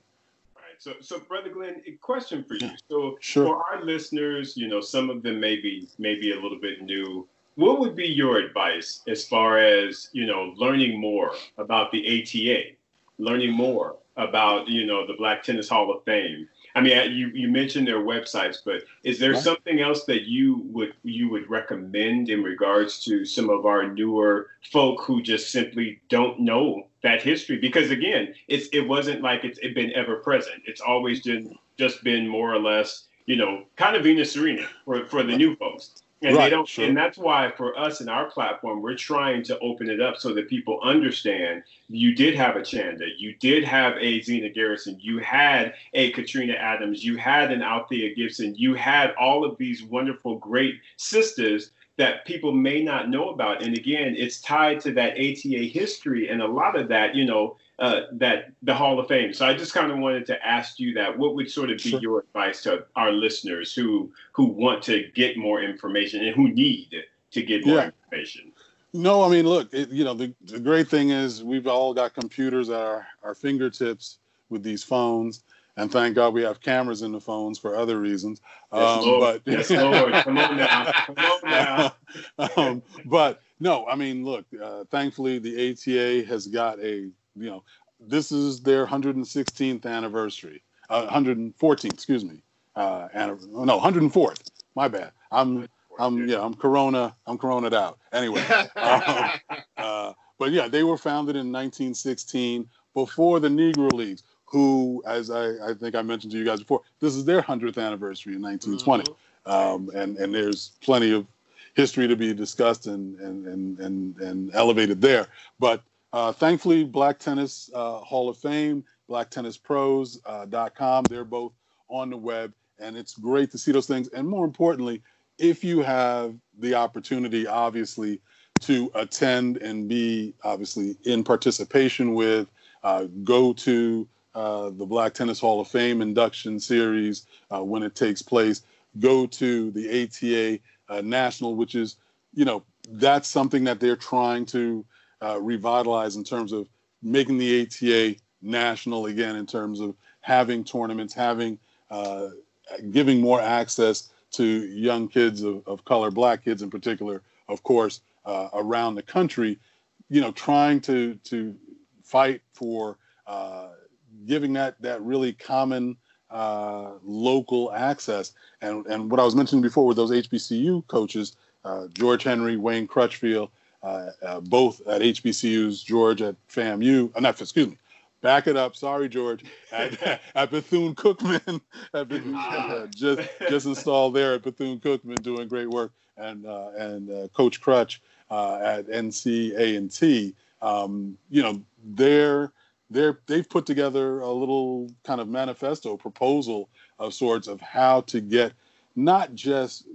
Right. So, so brother Glenn, a question for you. So, Sure. for our listeners, you know, some of them may be maybe a little bit new. What would be your advice as far as you know learning more about the ATA, learning more about you know the Black Tennis Hall of Fame? I mean, you, you mentioned their websites, but is there Right. something else that you would you would recommend in regards to some of our newer folk who just simply don't know that history? Because again, it's it wasn't like it's it been ever present. It's always been just been more or less, you know, kind of Venus Serena for for the new folks. And Right, they don't sure. and that's why for us in our platform, we're trying to open it up so that people understand you did have a Chanda, you did have a Zina Garrison, you had a Katrina Adams, you had an Althea Gibson, you had all of these wonderful, great sisters that people may not know about. And again, it's tied to that ATA history and a lot of that, you know, uh, that the Hall of Fame. So I just kind of wanted to ask you that. What would sort of be Sure. your advice to our listeners who who want to get more information and who need to get more Yeah. information? No, I mean, look, it, you know, the, the great thing is we've all got computers at our, our fingertips with these phones. And thank God we have cameras in the phones for other reasons. Yes, Um, Lord. but yes, Lord. Come on now. Come on now. (laughs) um, but no, I mean, look, uh, thankfully the ATA has got a, you know, this is their 116th anniversary, uh, 114th, excuse me, uh, no, 104th. My bad. I'm, I'm, yeah, I'm Corona, I'm Corona'd out. Anyway, (laughs) um, uh, but yeah, they were founded in 1916 before the Negro Leagues, who, as I, I think I mentioned to you guys before, this is their 100th anniversary in 1920 um, and and there's plenty of history to be discussed and and and and, and elevated there. But uh, thankfully, Black Tennis uh, Hall of Fame, BlackTennisPros.com, they're both on the web, and it's great to see those things. And more importantly, if you have the opportunity, obviously, to attend and be obviously in participation with, uh, go to uh, the Black Tennis Hall of Fame induction series uh, when it takes place go to the ATA uh, National, which is, you know, that's something that they're trying to uh, revitalize in terms of making the ATA national again, in terms of having tournaments, having, uh, giving more access to young kids of, of color, black kids in particular, of course, uh, around the country, you know, trying to to fight for uh, giving that that really common uh, local access. And and what I was mentioning before with those HBCU coaches, uh, George Henry, Wayne Crutchfield, uh, uh, both at HBCUs, George at FAMU, uh, not excuse me, back it up. Sorry, George, at, (laughs) at Bethune Cookman, (laughs) at Bethune, uh, just just installed there at Bethune Cookman, doing great work, and uh, and uh, Coach Crutch uh, at NC and T. Um, you know, they're they're they've put together a little kind of manifesto proposal of sorts of how to get not just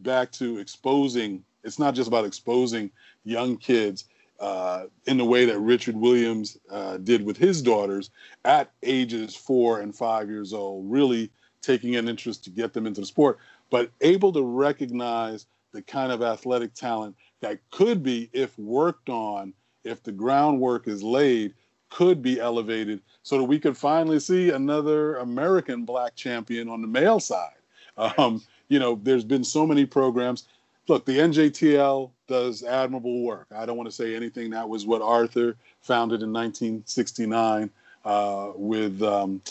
back to exposing. It's not just about exposing young kids uh, in the way that Richard Williams uh, did with his daughters at ages four and five years old, really taking an interest to get them into the sport, but able to recognize the kind of athletic talent that could be, if worked on, if the groundwork is laid, could be elevated so that we could finally see another American black champion on the male side. Um, you know, there's been so many programs. Look, the NJTL does admirable work. I don't want to say anything. That was what Arthur founded in 1969 uh, with um,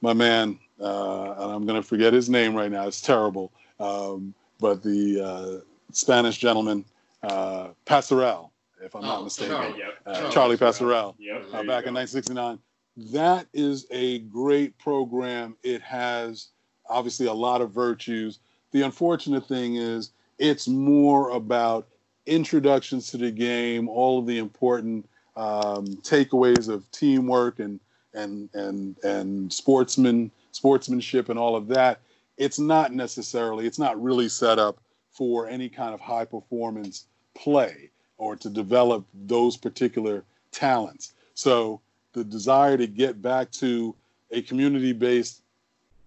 my man, uh, and I'm going to forget his name right now. It's terrible. Um, but the uh, Spanish gentleman, uh, Pasarell, if I'm oh, not mistaken, Charlie, yep. Uh, Charlie Pasarell, yep, uh, back in 1969. That is a great program. It has obviously a lot of virtues. The unfortunate thing is it's more about introductions to the game, all of the important um, takeaways of teamwork and and and and sportsman sportsmanship and all of that. It's not necessarily. It's not really set up for any kind of high performance play or to develop those particular talents. So the desire to get back to a community based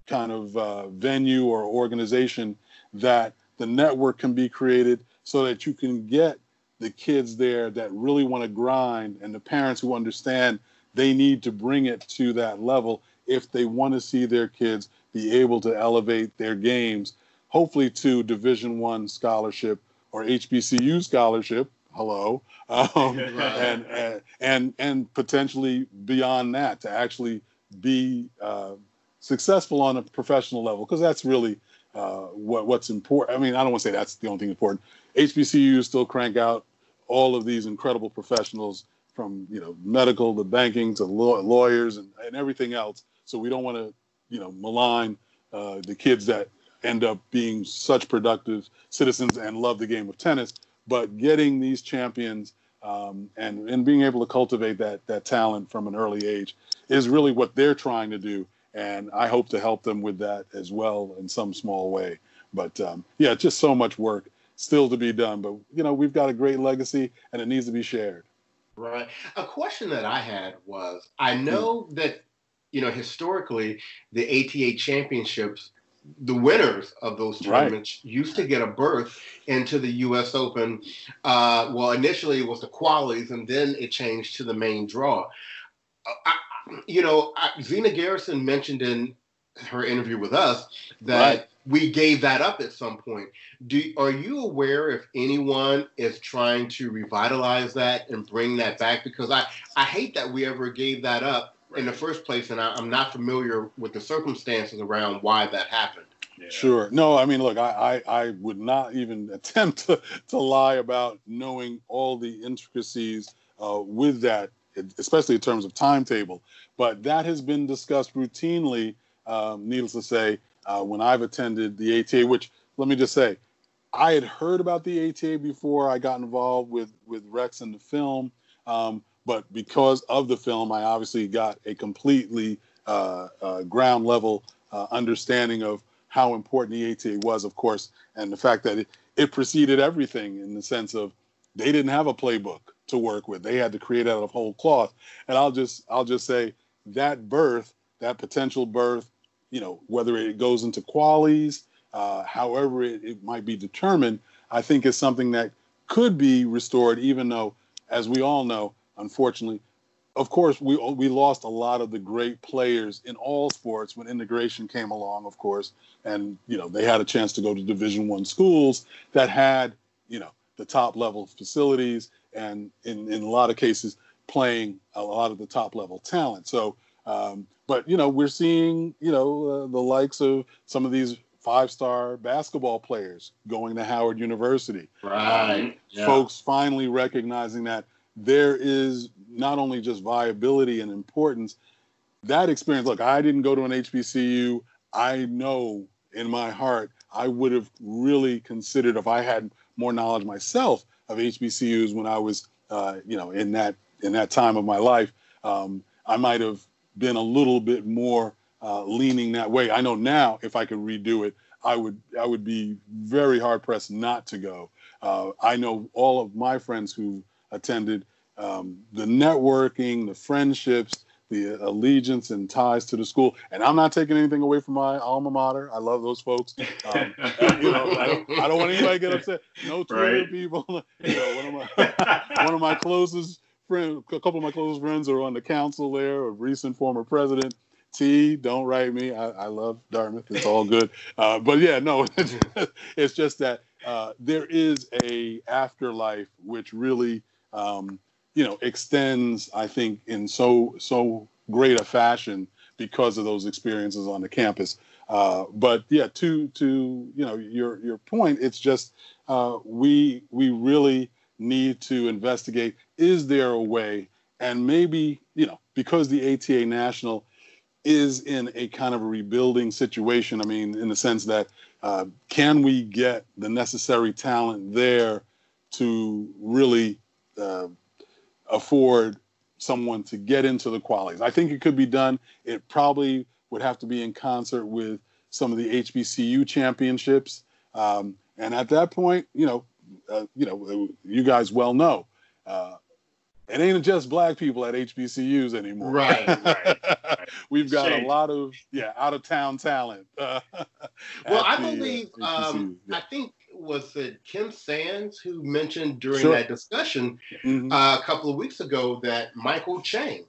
kind of uh, venue or organization that the network can be created so that you can get the kids there that really want to grind and the parents who understand they need to bring it to that level if they want to see their kids be able to elevate their games hopefully to division one scholarship or hbcu scholarship hello (laughs) um, and, and, and and potentially beyond that to actually be uh, successful on a professional level because that's really uh, what what's important. I mean, I don't want to say that's the only thing important. HBCUs still crank out all of these incredible professionals from you know medical to banking to law, lawyers and, and everything else. So we don't want to you know malign uh, the kids that end up being such productive citizens and love the game of tennis. But getting these champions um, and and being able to cultivate that that talent from an early age is really what they're trying to do and I hope to help them with that as well in some small way. But um, yeah, just so much work still to be done. But you know, we've got a great legacy, and it needs to be shared. Right. A question that I had was, I hmm. know mm. that you know historically the ATA championships. The winners of those tournaments right. used to get a berth into the U.S. Open. Uh, well, initially it was the qualies, and then it changed to the main draw. Uh, I, you know, Zina Garrison mentioned in her interview with us that right. we gave that up at some point. Do are you aware if anyone is trying to revitalize that and bring that back? Because I I hate that we ever gave that up in the first place, and I, am not familiar with the circumstances around why that happened. Yeah. Sure. No, I mean, look, I, I, I would not even (laughs) attempt to, to lie about knowing all the intricacies uh, with that especially in terms of timetable. But that has been discussed routinely, um, needless to say, uh, when I've attended the ATA, which let me just say, I had heard about the ATA before I got involved with, with Rex and the film. Um, but because of the film, I obviously got a completely uh, uh, ground level uh, understanding of how important the ATA was, of course, and the fact that it, it preceded everything in the sense of they didn't have a playbook to work with. They had to create out of whole cloth. And I'll just I'll just say that birth, that potential birth, you know, whether it goes into qualies, uh, however it, it might be determined, I think is something that could be restored, even though, as we all know, unfortunately, of course, we we lost a lot of the great players in all sports when integration came along, of course, and you know they had a chance to go to Division One schools that had you know the top level facilities and in, in a lot of cases playing a lot of the top level talent. So, um, but you know, we're seeing you know uh, the likes of some of these five-star basketball players going to Howard University. Right. Um, yeah. Folks finally recognizing that there is not only just viability and importance. That experience. Look, I didn't go to an HBCU. I know in my heart I would have really considered if I had more knowledge myself of HBCUs when I was, uh, you know, in that in that time of my life. Um, I might have been a little bit more uh, leaning that way. I know now if I could redo it, I would I would be very hard pressed not to go. Uh, I know all of my friends who attended um, the networking, the friendships, the allegiance and ties to the school. And I'm not taking anything away from my alma mater. I love those folks. Um, you know, I don't, I don't, want anybody to get upset. No Twitter right. people. (laughs) You know, one of my one of my closest friends, a couple of my closest friends are on the council there. A recent former president. T, don't write me. I, I love Dartmouth. It's all good. Uh, but yeah, no, (laughs) it's just that uh, there is a afterlife which really um, you know extends i think in so so great a fashion because of those experiences on the campus. Uh, but yeah to to you know your your point it's just uh, we we really need to investigate is there a way? And maybe you know because the ata national is in a kind of a rebuilding situation i mean in the sense that uh, can we get the necessary talent there to really afford someone to get into the qualies. I think it could be done. It probably would have to be in concert with some of the HBCU championships. Um, and at that point, you know, uh, you know, you guys well know, uh, it ain't just black people at HBCUs anymore. Right. right, (laughs) right. We've got Shame. a lot of yeah out of town talent. Uh, (laughs) well, I the, believe um, yeah. I think was it Kim Sands who mentioned during sure. that discussion mm-hmm. uh, a couple of weeks ago that Michael Chang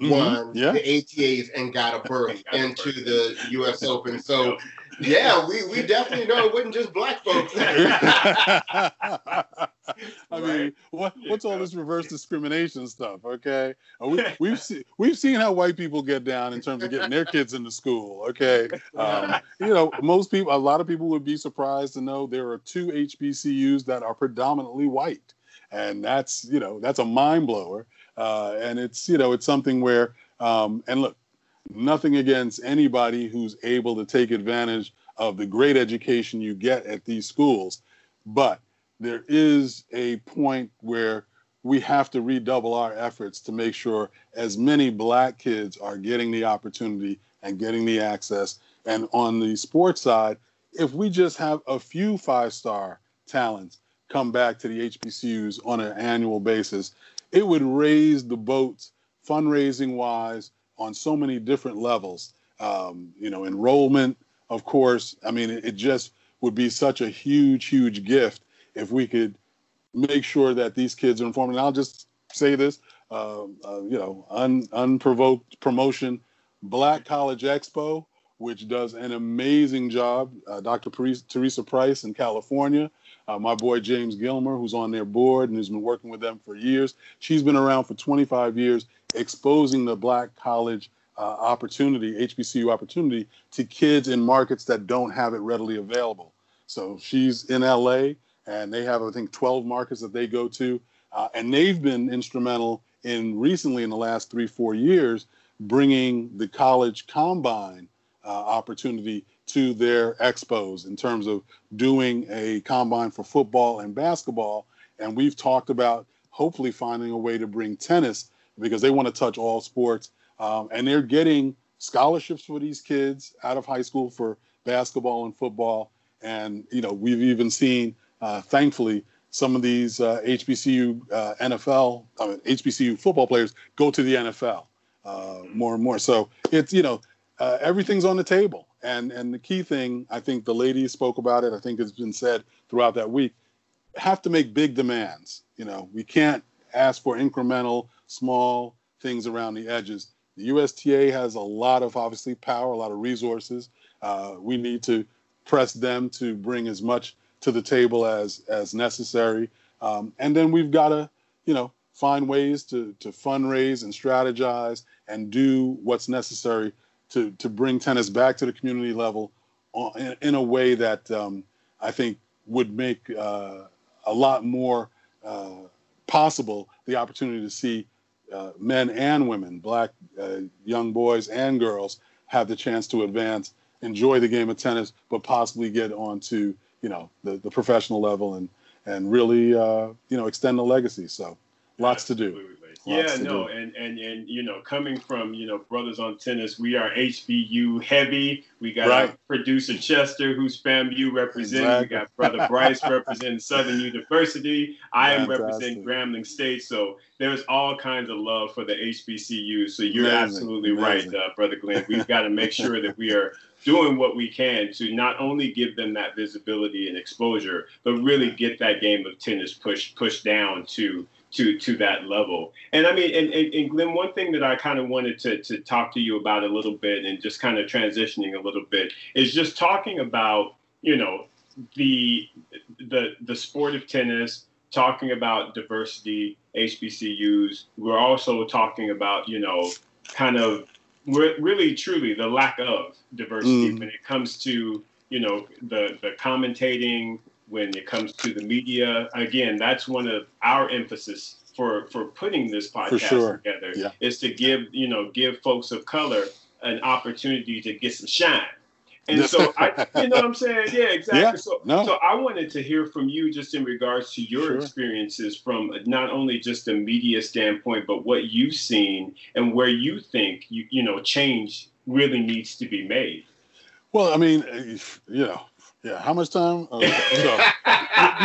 mm-hmm. won yeah. the ATAs and got a berth (laughs) into the U.S. (laughs) Open. So, yeah, we, we definitely know it wasn't just black folks. (laughs) (laughs) I mean, what, what's all this reverse discrimination stuff? Okay, we, (laughs) we've seen we've seen how white people get down in terms of getting their kids into school. Okay, (laughs) um, you know, most people, a lot of people would be surprised to know there are two HBCUs that are predominantly white, and that's you know that's a mind blower. Uh, and it's you know it's something where um, and look, nothing against anybody who's able to take advantage of the great education you get at these schools, but there is a point where we have to redouble our efforts to make sure as many black kids are getting the opportunity and getting the access. And on the sports side, if we just have a few five star talents come back to the HBCUs on an annual basis, it would raise the boats fundraising wise on so many different levels. Um, you know, enrollment, of course. I mean, it, it just would be such a huge, huge gift if we could make sure that these kids are informed. And I'll just say this, uh, uh, you know, un, unprovoked promotion, Black College Expo, which does an amazing job. Uh, Dr. Teresa Price in California, uh, my boy James Gilmer, who's on their board and who's been working with them for years. She's been around for 25 years, exposing the Black college uh, opportunity, HBCU opportunity, to kids in markets that don't have it readily available. So she's in LA and they have I think 12 markets that they go to, uh, and they've been instrumental in recently in the last three four years bringing the college combine uh, opportunity to their expos in terms of doing a combine for football and basketball, and we've talked about hopefully finding a way to bring tennis because they want to touch all sports, um, and they're getting scholarships for these kids out of high school for basketball and football. And you know, we've even seen uh, thankfully, some of these uh, HBCU uh, NFL, I mean, HBCU football players go to the NFL uh, more and more. So it's you know uh, everything's on the table, and and the key thing I think the ladies spoke about it. I think it's been said throughout that week. Have to make big demands. You know, we can't ask for incremental, small things around the edges. The USTA has a lot of obviously power, a lot of resources. Uh, we need to press them to bring as much to the table as as necessary. Um, and then we've got to, you know, find ways to to fundraise and strategize and do what's necessary to to bring tennis back to the community level in, in a way that um, I think would make uh, a lot more uh, possible the opportunity to see uh, men and women, black uh, young boys and girls, have the chance to advance, enjoy the game of tennis, but possibly get onto you know the, the professional level and and really uh, you know extend the legacy. So lots Absolutely. to do. Lots yeah, no, do. and and and you know, coming from you know brothers on tennis, we are HBU heavy. We got right. our producer Chester, who's FAMU representing. Exactly. We got brother Bryce representing Southern University. I am representing Grambling State. So there's all kinds of love for the HBCU. So you're Amazing. absolutely Amazing. right, uh, brother Glenn. We've got to make sure that we are doing what we can to not only give them that visibility and exposure, but really get that game of tennis pushed pushed down to to to that level. And I mean, and, and, and Glenn, one thing that I kind of wanted to to talk to you about a little bit, and just kind of transitioning a little bit, is just talking about you know the the the sport of tennis, talking about diversity, HBCUs. We're also talking about you know kind of really truly the lack of diversity mm. when it comes to you know the the commentating when it comes to the media. Again, that's one of our emphasis for for putting this podcast sure. together yeah. is to give you know give folks of color an opportunity to get some shine. And so (laughs) I, you know what I'm saying? Yeah, exactly. Yeah, so, no. so I wanted to hear from you just in regards to your sure. experiences from not only just a media standpoint, but what you've seen and where you think you you know change really needs to be made. Well, I mean, you know, yeah, how much time? Uh, so, (laughs)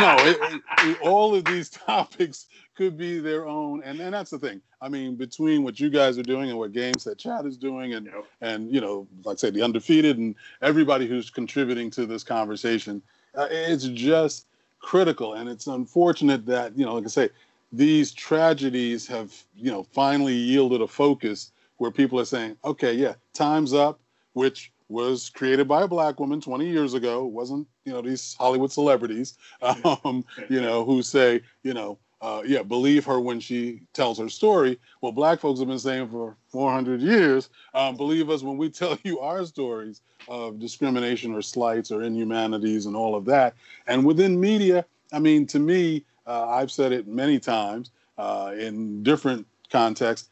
no, it, it, all of these (laughs) topics could be their own, and, and that's the thing. I mean, between what you guys are doing and what Game Set Chat is doing, and yep. and you know, like I say, the undefeated and everybody who's contributing to this conversation, uh, it's just critical, and it's unfortunate that you know, like I say, these tragedies have you know finally yielded a focus where people are saying, okay, yeah, time's up, which was created by a black woman 20 years ago. It wasn't, you know, these Hollywood celebrities, (laughs) um, you know, who say, you know, uh, yeah, believe her when she tells her story. Well, black folks have been saying for 400 years, um, believe us when we (laughs) tell you our stories of discrimination or slights or inhumanities and all of that. And within media, I mean, to me, uh, I've said it many times uh, in different contexts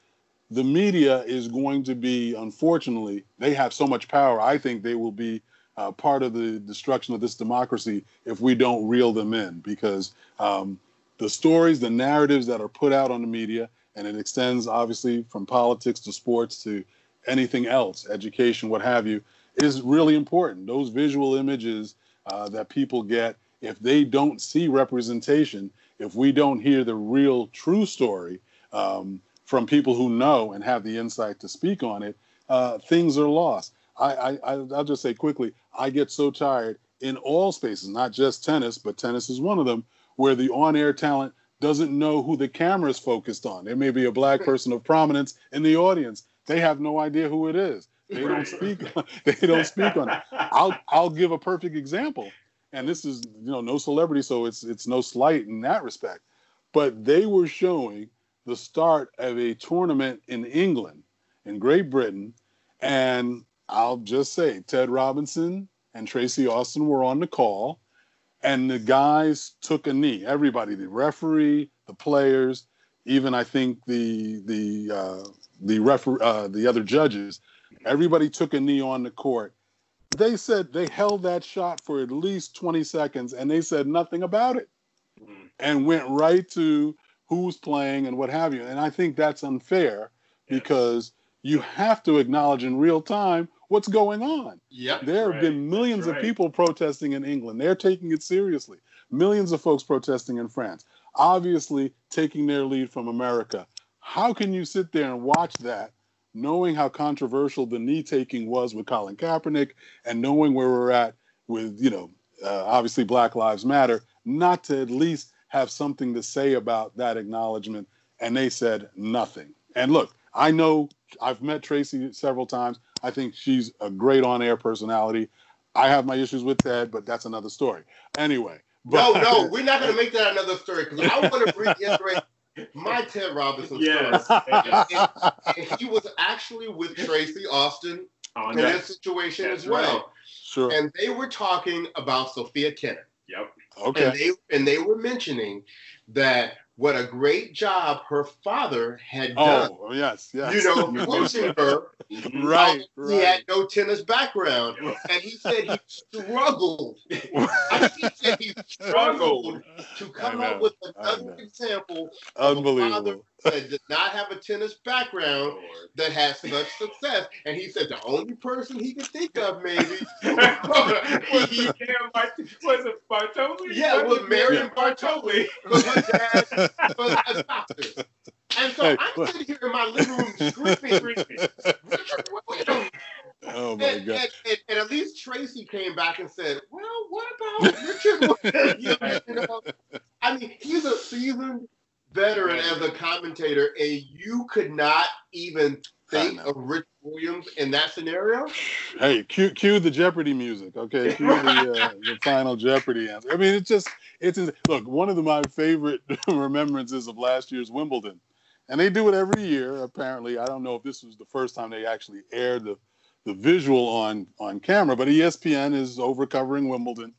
the media is going to be, unfortunately, they have so much power. I think they will be uh, part of the destruction of this democracy if we don't reel them in because um, the stories, the narratives that are put out on the media, and it extends obviously from politics to sports to anything else, education, what have you, is really important. Those visual images uh, that people get, if they don't see representation, if we don't hear the real true story, um, from people who know and have the insight to speak on it, uh, things are lost. I, I, I'll just say quickly, I get so tired in all spaces, not just tennis, but tennis is one of them, where the on-air talent doesn't know who the camera is focused on. There may be a black person of prominence in the audience. They have no idea who it is. They don't speak. (laughs) they don't speak on it. (laughs) I'll I'll give a perfect example, and this is you know no celebrity, so it's it's no slight in that respect. But they were showing the start of a tournament in England, in Great Britain, and I'll just say Ted Robinson and Tracy Austin were on the call, and the guys took a knee. Everybody, the referee, the players, even I think the the uh, the refer uh, the other judges, everybody took a knee on the court. They said they held that shot for at least 20 seconds, and they said nothing about it, mm-hmm. and went right to who's playing and what have you. And I think that's unfair because you have to acknowledge in real time what's going on. Yeah, there have right. been millions right. of people protesting in England. They're taking it seriously. Millions of folks protesting in France. Obviously, taking their lead from America. How can you sit there and watch that, knowing how controversial the knee taking was with Colin Kaepernick, and knowing where we're at with, you know, uh, obviously Black Lives Matter, not to at least have something to say about that acknowledgement, and they said nothing. And look, I know I've met Tracy several times. I think she's a great on-air personality. I have my issues with Ted, but that's another story. Anyway. But, no, no, (laughs) we're not going to make that another story because I want to reiterate my Ted Robinson Yes. story. And, and he was actually with Tracy Austin On in that. this situation That's as well. right. Sure. And they were talking about Sofia Kenin. Yep. Okay. And they and they were mentioning that what a great job her father had done. Oh yes, yes. You know, (laughs) pushing her. Mhm. (laughs) right, He had no tennis background. And he said he struggled. (laughs) He said he struggled to come up with another example Unbelievable. That did not have a tennis background Lord. that has such success. And he said the only person he could think of maybe (laughs) was it Miriam Bart- was it Bartoli? Yeah, it was Marion Bartoli. (laughs) was her dad was a doctor. And so Hey, I'm look. sitting here in my living room screaming, Richard (laughs) Oh my And, god. and, and, and at least Tracy came back and said, "Well, what about Richard Williams?" You know, I mean, he's a seasoned veteran as a commentator, and you could not even think of Richard Williams in that scenario. Hey, cue, cue the Jeopardy music, okay? (laughs) Cue the, uh, the final Jeopardy answer. I mean, it's just, it's look. One of the, my favorite (laughs) remembrances of last year's Wimbledon, and they do it every year. Apparently, I don't know if this was the first time they actually aired the the visual on on camera, but ESPN is over covering Wimbledon,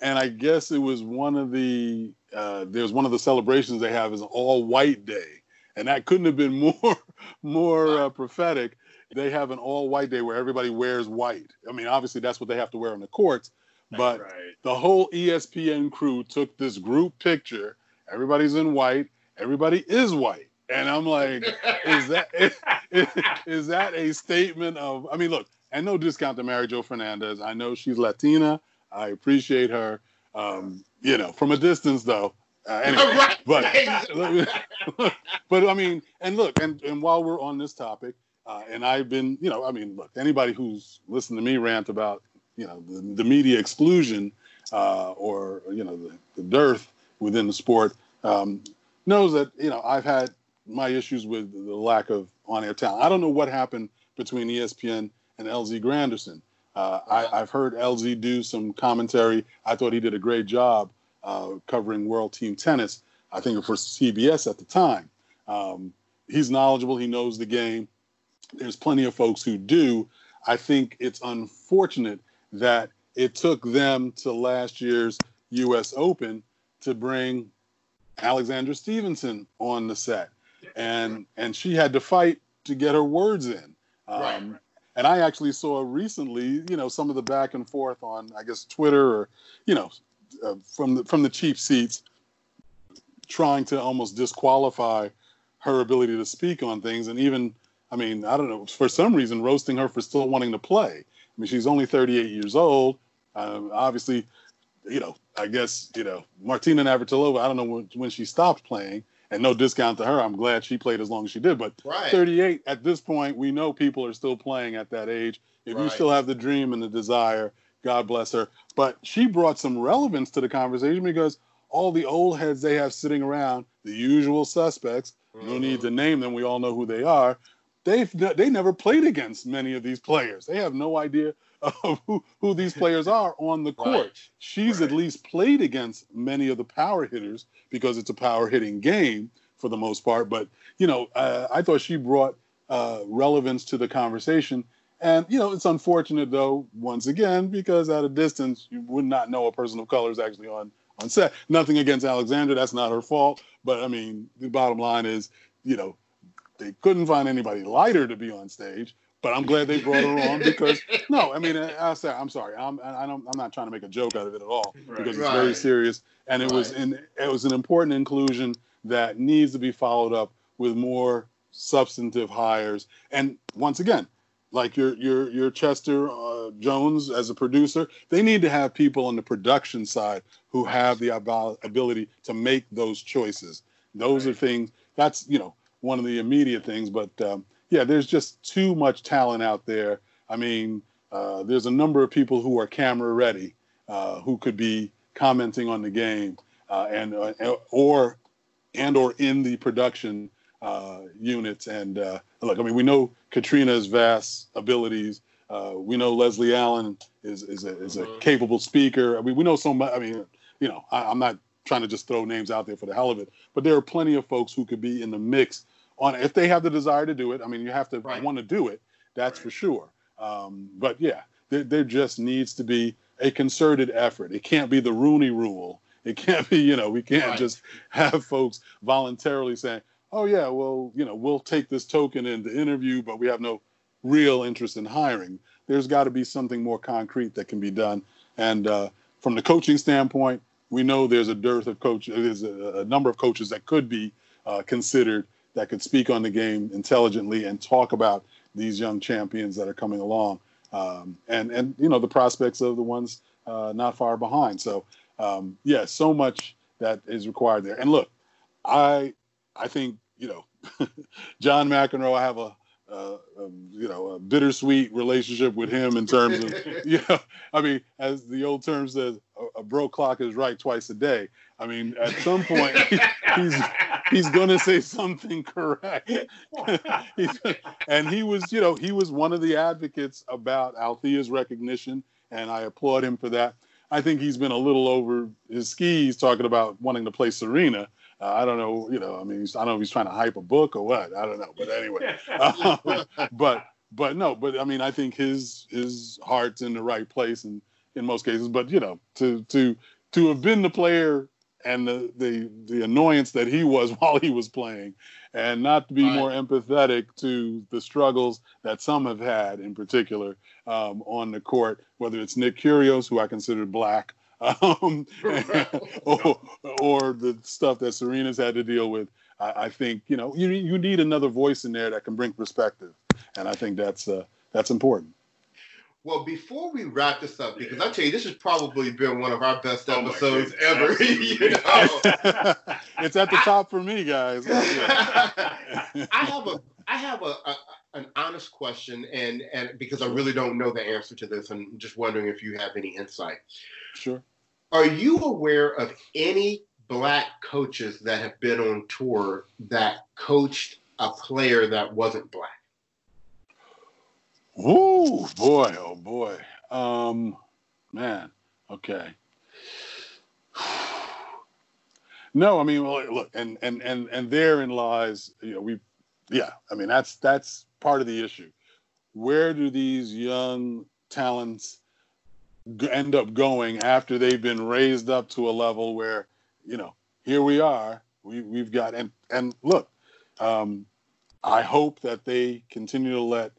and I guess it was one of the uh, there's one of the celebrations they have is an all white day, and that couldn't have been (laughs) more more uh, prophetic they have an all white day where everybody wears white. I mean, obviously that's what they have to wear on the courts, but right. the whole ESPN crew took this group picture. Everybody's in white. Everybody is white, and I'm like, is that (laughs) is, is that a statement of? I mean, look, and no discount to Mary Joe Fernandez. I know she's Latina. I appreciate her. Um, you know, from a distance though. Uh, anyway, right. but (laughs) but I mean, and look, and, and while we're on this topic, uh, and I've been, you know, I mean, look, anybody who's listened to me rant about, you know, the, the media exclusion uh, or you know the, the dearth within the sport um, knows that you know I've had my issues with the lack of on-air talent. I don't know what happened between ESPN and LZ Granderson. Uh, I, I've heard LZ do some commentary. I thought he did a great job uh, covering World Team Tennis. I think for CBS at the time. Um, he's knowledgeable. He knows the game. There's plenty of folks who do. I think it's unfortunate that it took them to last year's U.S. Open to bring Alexandra Stevenson on the set, and and she had to fight to get her words in. Um, Right. And I actually saw recently, you know, some of the back and forth on, I guess, Twitter or, you know, uh, from the from the cheap seats, trying to almost disqualify her ability to speak on things, and even, I mean, I don't know, for some reason, roasting her for still wanting to play. I mean, she's only 38 years old. Um, obviously, you know, I guess, you know, Martina Navratilova, I don't know when, when she stopped playing, and no discount to her. I'm glad she played as long as she did, but right. 38 at this point, we know people are still playing at that age. If you still have the dream and the desire, God bless her. But she brought some relevance to the conversation because all the old heads they have sitting around, the usual suspects, no need Mm-hmm. to name them, we all know who they are. They've they never played against many of these players. They have no idea of who, who these players are on the court. Right. She's Right. at least played against many of the power hitters because it's a power hitting game for the most part. But you know, uh, I thought she brought uh, relevance to the conversation. And you know, it's unfortunate though, once again, because at a distance you would not know a person of color is actually on on set. Nothing against Alexandra, that's not her fault. But I mean, the bottom line is, you know, they couldn't find anybody lighter to be on stage. But I'm glad they brought her on because (laughs) no, I mean, I, I say I'm sorry, I'm I don't I'm not trying to make a joke out of it at all Right. because it's very serious and it was Right. in it was an important inclusion that needs to be followed up with more substantive hires. And once again, like your your your Chester uh, Jones as a producer, they need to have people on the production side who have the abo- ability to make those choices. Those are things. That's you know one of the immediate things, but um, yeah, there's just too much talent out there. I mean, uh, there's a number of people who are camera ready, uh, who could be commenting on the game, uh, and uh, or and or in the production uh, units. And uh, look, I mean, we know Katrina's vast abilities. Uh, we know Leslie Allen is is a, is a Mhm. capable speaker. I mean, we know so much. I mean, you know, I, I'm not trying to just throw names out there for the hell of it, but there are plenty of folks who could be in the mix on if they have the desire to do it. I mean, you have to Right. want to do it. That's Right. for sure. Um, but yeah, there, there just needs to be a concerted effort. It can't be the Rooney Rule. It can't be, you know, we can't Right. just have folks voluntarily saying, "Oh yeah, well, you know, we'll take this token in the interview, but we have no real interest in hiring." There's got to be something more concrete that can be done. And uh, from the coaching standpoint, we know there's a dearth of coaches. There's a, a number of coaches that could be uh, considered that could speak on the game intelligently and talk about these young champions that are coming along, um, and and you know the prospects of the ones uh, not far behind. So um, yeah, so much that is required there. And look, I I think you know (laughs) John McEnroe. I have a, uh, a you know a bittersweet relationship with him in terms of (laughs) (laughs) you know I mean as the old term says, a, a broke clock is right twice a day. I mean at some point he's he's gonna say something correct. (laughs) And he was, you know, he was one of the advocates about Althea's recognition, and I applaud him for that. I think he's been a little over his skis talking about wanting to play Serena. Uh, I don't know, you know, I mean, I don't know if he's trying to hype a book or what. I don't know, but anyway, um, (laughs) (laughs) but but no, but I mean, I think his his heart's in the right place, and in most cases, but you know, to to to have been the player and the the the annoyance that he was (laughs) while he was playing, and not to be Right. more empathetic to the struggles that some have had, in particular, um, on the court, whether it's Nick Kyrgios, who I consider black, (laughs) um, (laughs) or, or the stuff that Serena's had to deal with. I, I think you know you you need another voice in there that can bring perspective, and I think that's uh, that's important. Well, before we wrap this up, because I tell you, this has probably been one of our best Oh episodes goodness, ever. (laughs) you know, it's at the top for me, guys. (laughs) I have a I have a, a an honest question, and and because I really don't know the answer to this, and just wondering if you have any insight. Sure. Are you aware of any black coaches that have been on tour that coached a player that wasn't black? Ooh, boy, oh boy. Um, man. Okay. (sighs) No, I mean, well, look, and and and and therein lies, you know, we, yeah, I mean, that's that's part of the issue. Where do these young talents end up going after they've been raised up to a level where, you know, here we are, we we've got, and and look, um, I hope that they continue to let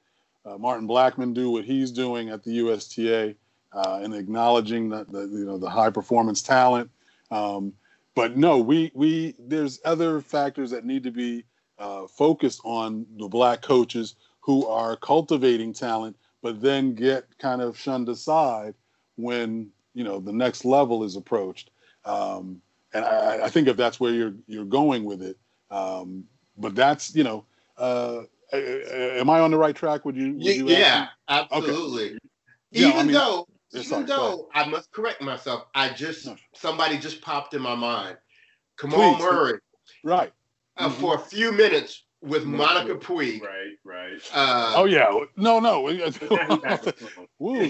uh, Martin Blackman do what he's doing at the USTA uh, and acknowledging the, the you know the high performance talent. Um, but no, we we there's other factors that need to be uh, focused on the black coaches who are cultivating talent, but then get kind of shunned aside when you know the next level is approached. Um, and I, I think if that's where you're you're going with it, um, but that's you know. Uh, am I on the right track? Would you? Would you yeah, me? absolutely. Yeah, even I mean- though, even sorry, though I must correct myself, I just No. somebody just popped in my mind. Kamau Please. Murray Right. uh, Mhm. for a few minutes with Mhm. Monica Puig. Right, right. Uh, Oh yeah. No, no. Woo. (laughs) (laughs) Woo.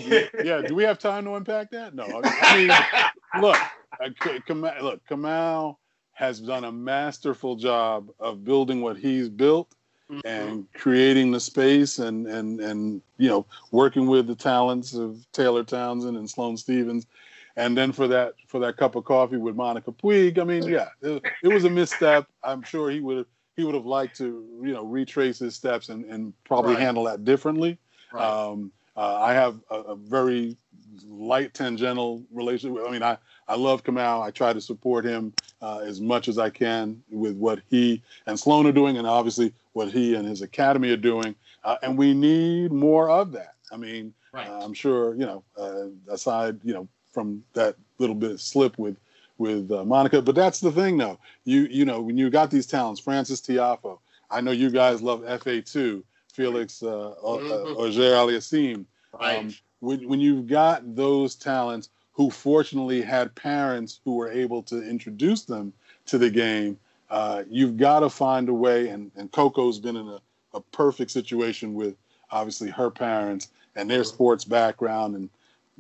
Yeah. Do we have time to unpack that? No. I mean, (laughs) look, uh, Kamau, look, Kamau has done a masterful job of building what he's built mhm. and creating the space and and and you know working with the talents of Taylor Townsend and Sloane Stevens, and then for that for that cup of coffee with Monica Puig. I mean, yeah, it, it was a misstep. I'm sure he would have he would have liked to you know retrace his steps and and probably Right. handle that differently. Right. Um, uh, I have a, a very light tangential relationship. I mean, I, I love Kamau. I try to support him uh, as much as I can with what he and Sloane are doing, and obviously what he and his academy are doing. Uh, and we need more of that. I mean, right. uh, I'm sure you know. Uh, aside, you know, from that little bit of slip with with uh, Monica, but that's the thing, though. You you know, when you got these talents, Frances Tiafoe. I know you guys love FA two. Felix uh, uh, Auger Aliassime. right. Um, when, when you've got those talents who fortunately had parents who were able to introduce them to the game, uh, you've got to find a way. And, and Coco's been in a, a perfect situation with obviously her parents and their sports background and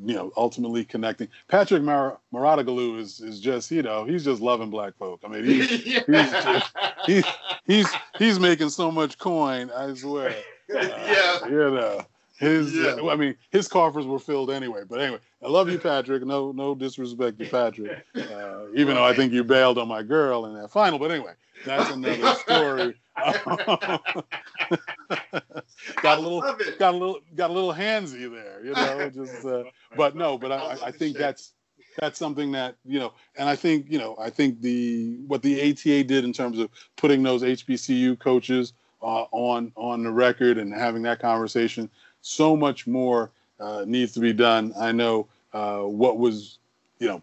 you know, ultimately connecting. Patrick Mar- is is just, you know, he's just loving black folk. I mean, he's (laughs) he's, just, he's he's he's making so much coin. I swear. Uh, yeah. You know. His, Yeah. uh, I mean, his coffers were filled anyway. But anyway, I love you, Patrick. No, no disrespect to Patrick. Uh, even though I think you bailed on my girl in that final. But anyway, that's another (laughs) story. (laughs) got a little, got a little, got a little handsy there. You know, (laughs) just. Uh, but no, but I, I think that's that's something that you know, and I think you know, I think the what the ATA did in terms of putting those HBCU coaches uh, on on the record and having that conversation, so much more uh, needs to be done. I know uh, what was, you know,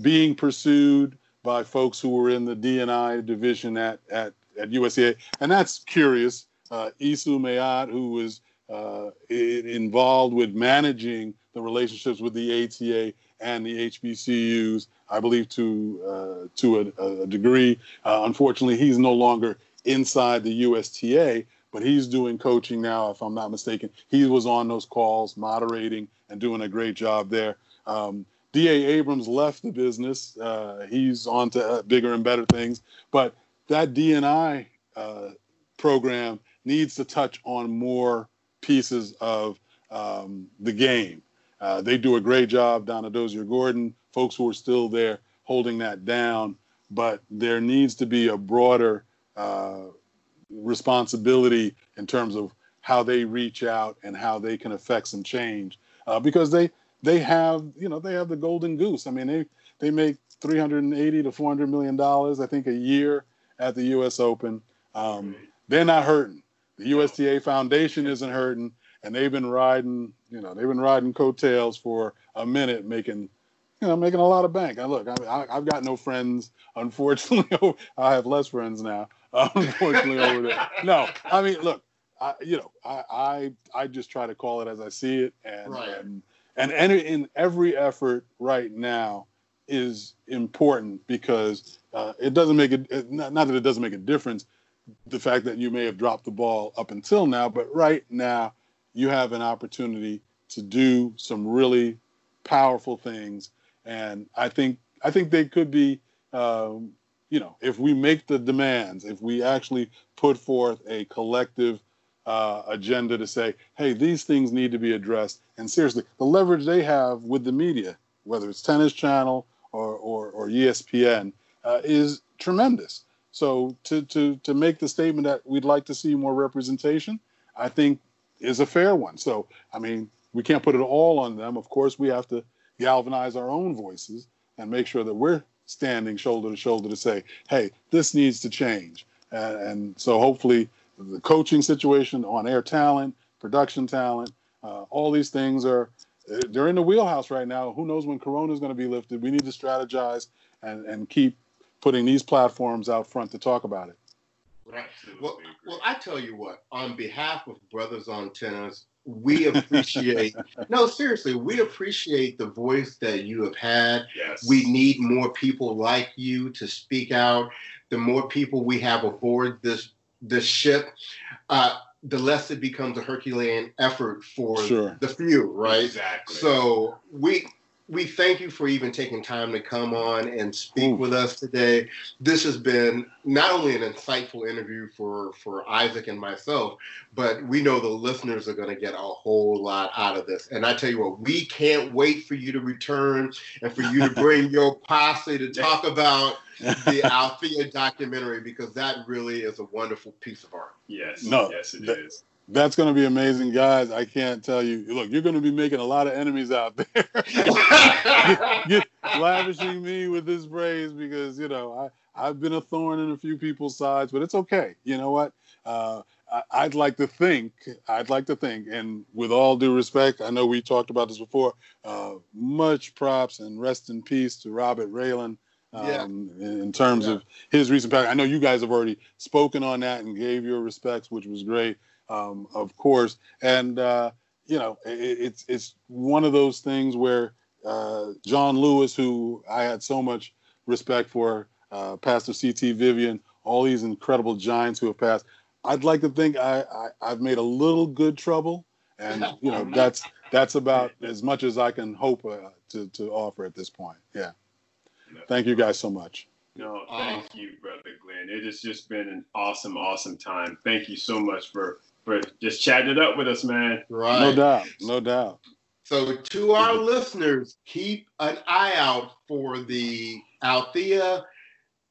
being pursued by folks who were in the DNI division at at at USTA, and that's curious. Uh, Isu Mayat, who was uh, involved with managing the relationships with the ATA and the HBCUs, I believe to uh, to a, a degree. Uh, unfortunately, he's no longer inside the USTA, but he's doing coaching now, if I'm not mistaken. He was on those calls, moderating and doing a great job there. Um, D.A. Abrams left the business. Uh, he's on to uh, bigger and better things, but that DNI uh, program needs to touch on more pieces of um, the game. Uh, they do a great job down at Dozier Gordon. Folks who are still there holding that down, but there needs to be a broader uh, responsibility in terms of how they reach out and how they can affect some change uh, because they they have you know they have the golden goose. I mean they they make 380 to 400 million dollars I think a year at the U.S. Open. Um, they're not hurting. The USTA Foundation isn't hurting, and they've been riding, you know, they've been riding coattails for a minute, making, you know, making a lot of bank. I look, I I've got no friends, unfortunately. (laughs) I have less friends now, (laughs) unfortunately, over there. No, I mean, look, I, you know, I, I, I just try to call it as I see it, and Right. and and any, in every effort right now is important because uh, it doesn't make it it- not, not that it doesn't make a difference the fact that you may have dropped the ball up until now but right now you have an opportunity to do some really powerful things and i think i think they could be um, you know if we make the demands if we actually put forth a collective uh, agenda to say hey these things need to be addressed and seriously the leverage they have with the media whether it's tennis channel or or, or espn uh, is tremendous so to to to make the statement that we'd like to see more representation, I think is a fair one. So I mean, we can't put it all on them. Of course, we have to galvanize our own voices and make sure that we're standing shoulder to shoulder to say, hey, this needs to change. And, and so hopefully, the coaching situation, on air talent, production talent, uh, all these things are they're in the wheelhouse right now. Who knows when Corona is going to be lifted? We need to strategize and and keep putting these platforms out front to talk about it. Right. Well, well, I tell you what, on behalf of Brothers on Tennis, we appreciate, (laughs) no, seriously, we appreciate the voice that you have had. yes. We need more people like you to speak out. The more people we have aboard this this ship, uh, the less it becomes a Herculean effort for Sure. the few, right? Exactly. So we we thank you for even taking time to come on and speak Ooh. with us today. This has been not only an insightful interview for for Isaac and myself, but we know the listeners are going to get a whole lot out of this. And I tell you what, we can't wait for you to return and for you to (laughs) bring your posse to talk about the (laughs) Althea documentary because that really is a wonderful piece of art. yes. No, Yes, it that- is. That's going to be amazing, guys. I can't tell you. Look, you're going to be making a lot of enemies out there. (laughs) Get lavishing me with this praise because you know I I've been a thorn in a few people's sides, but it's okay. You know what? Uh, I, I'd like to think. I'd like to think, and with all due respect, I know we talked about this before. Uh, much props and rest in peace to Robert Ryland. Um, Yeah. in, terms Yeah. of his recent passing, I know you guys have already spoken on that and gave your respects, which was great, um, of course. And uh, you know, it, it's it's one of those things where uh, John Lewis, who I had so much respect for, uh, Pastor C.T. Vivian, all these incredible giants who have passed. I'd like to think I, I I've made a little good trouble, and (laughs) you know that's that's about as much as I can hope uh, to to offer at this point. Yeah. Thank you guys so much. No, thank you, brother Glenn. It has just been an awesome, awesome time. Thank you so much for for just chatting it up with us, man. Right. No doubt. No doubt. So, to our listeners, keep an eye out for the Althea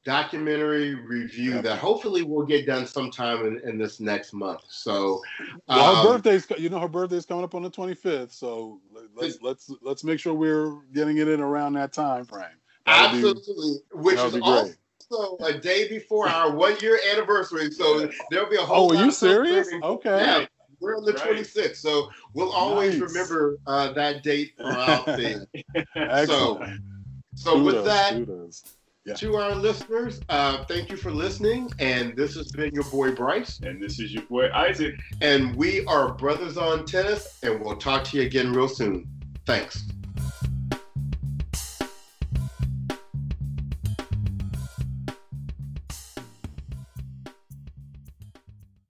documentary review that hopefully will get done sometime in, in this next month. So, well, her um, birthday's you know her birthday's coming up on the 25th, so let's let's let's make sure we're getting it in around that time frame. That'd be- absolutely, which is would great. Also a day before our (laughs) one year anniversary. So there'll be a whole. Oh, are you serious? Okay. Yeah, we're on the Right. 26th, so we'll always Nice. remember uh, that date (laughs) for our thing. Excellent. So with that, kudos. Yeah. to our listeners, uh, thank you for listening. And this has been your boy Bryce. and this is your boy Isaac. And we are Brothers on Tennis. And we'll talk to you again real soon. Thanks.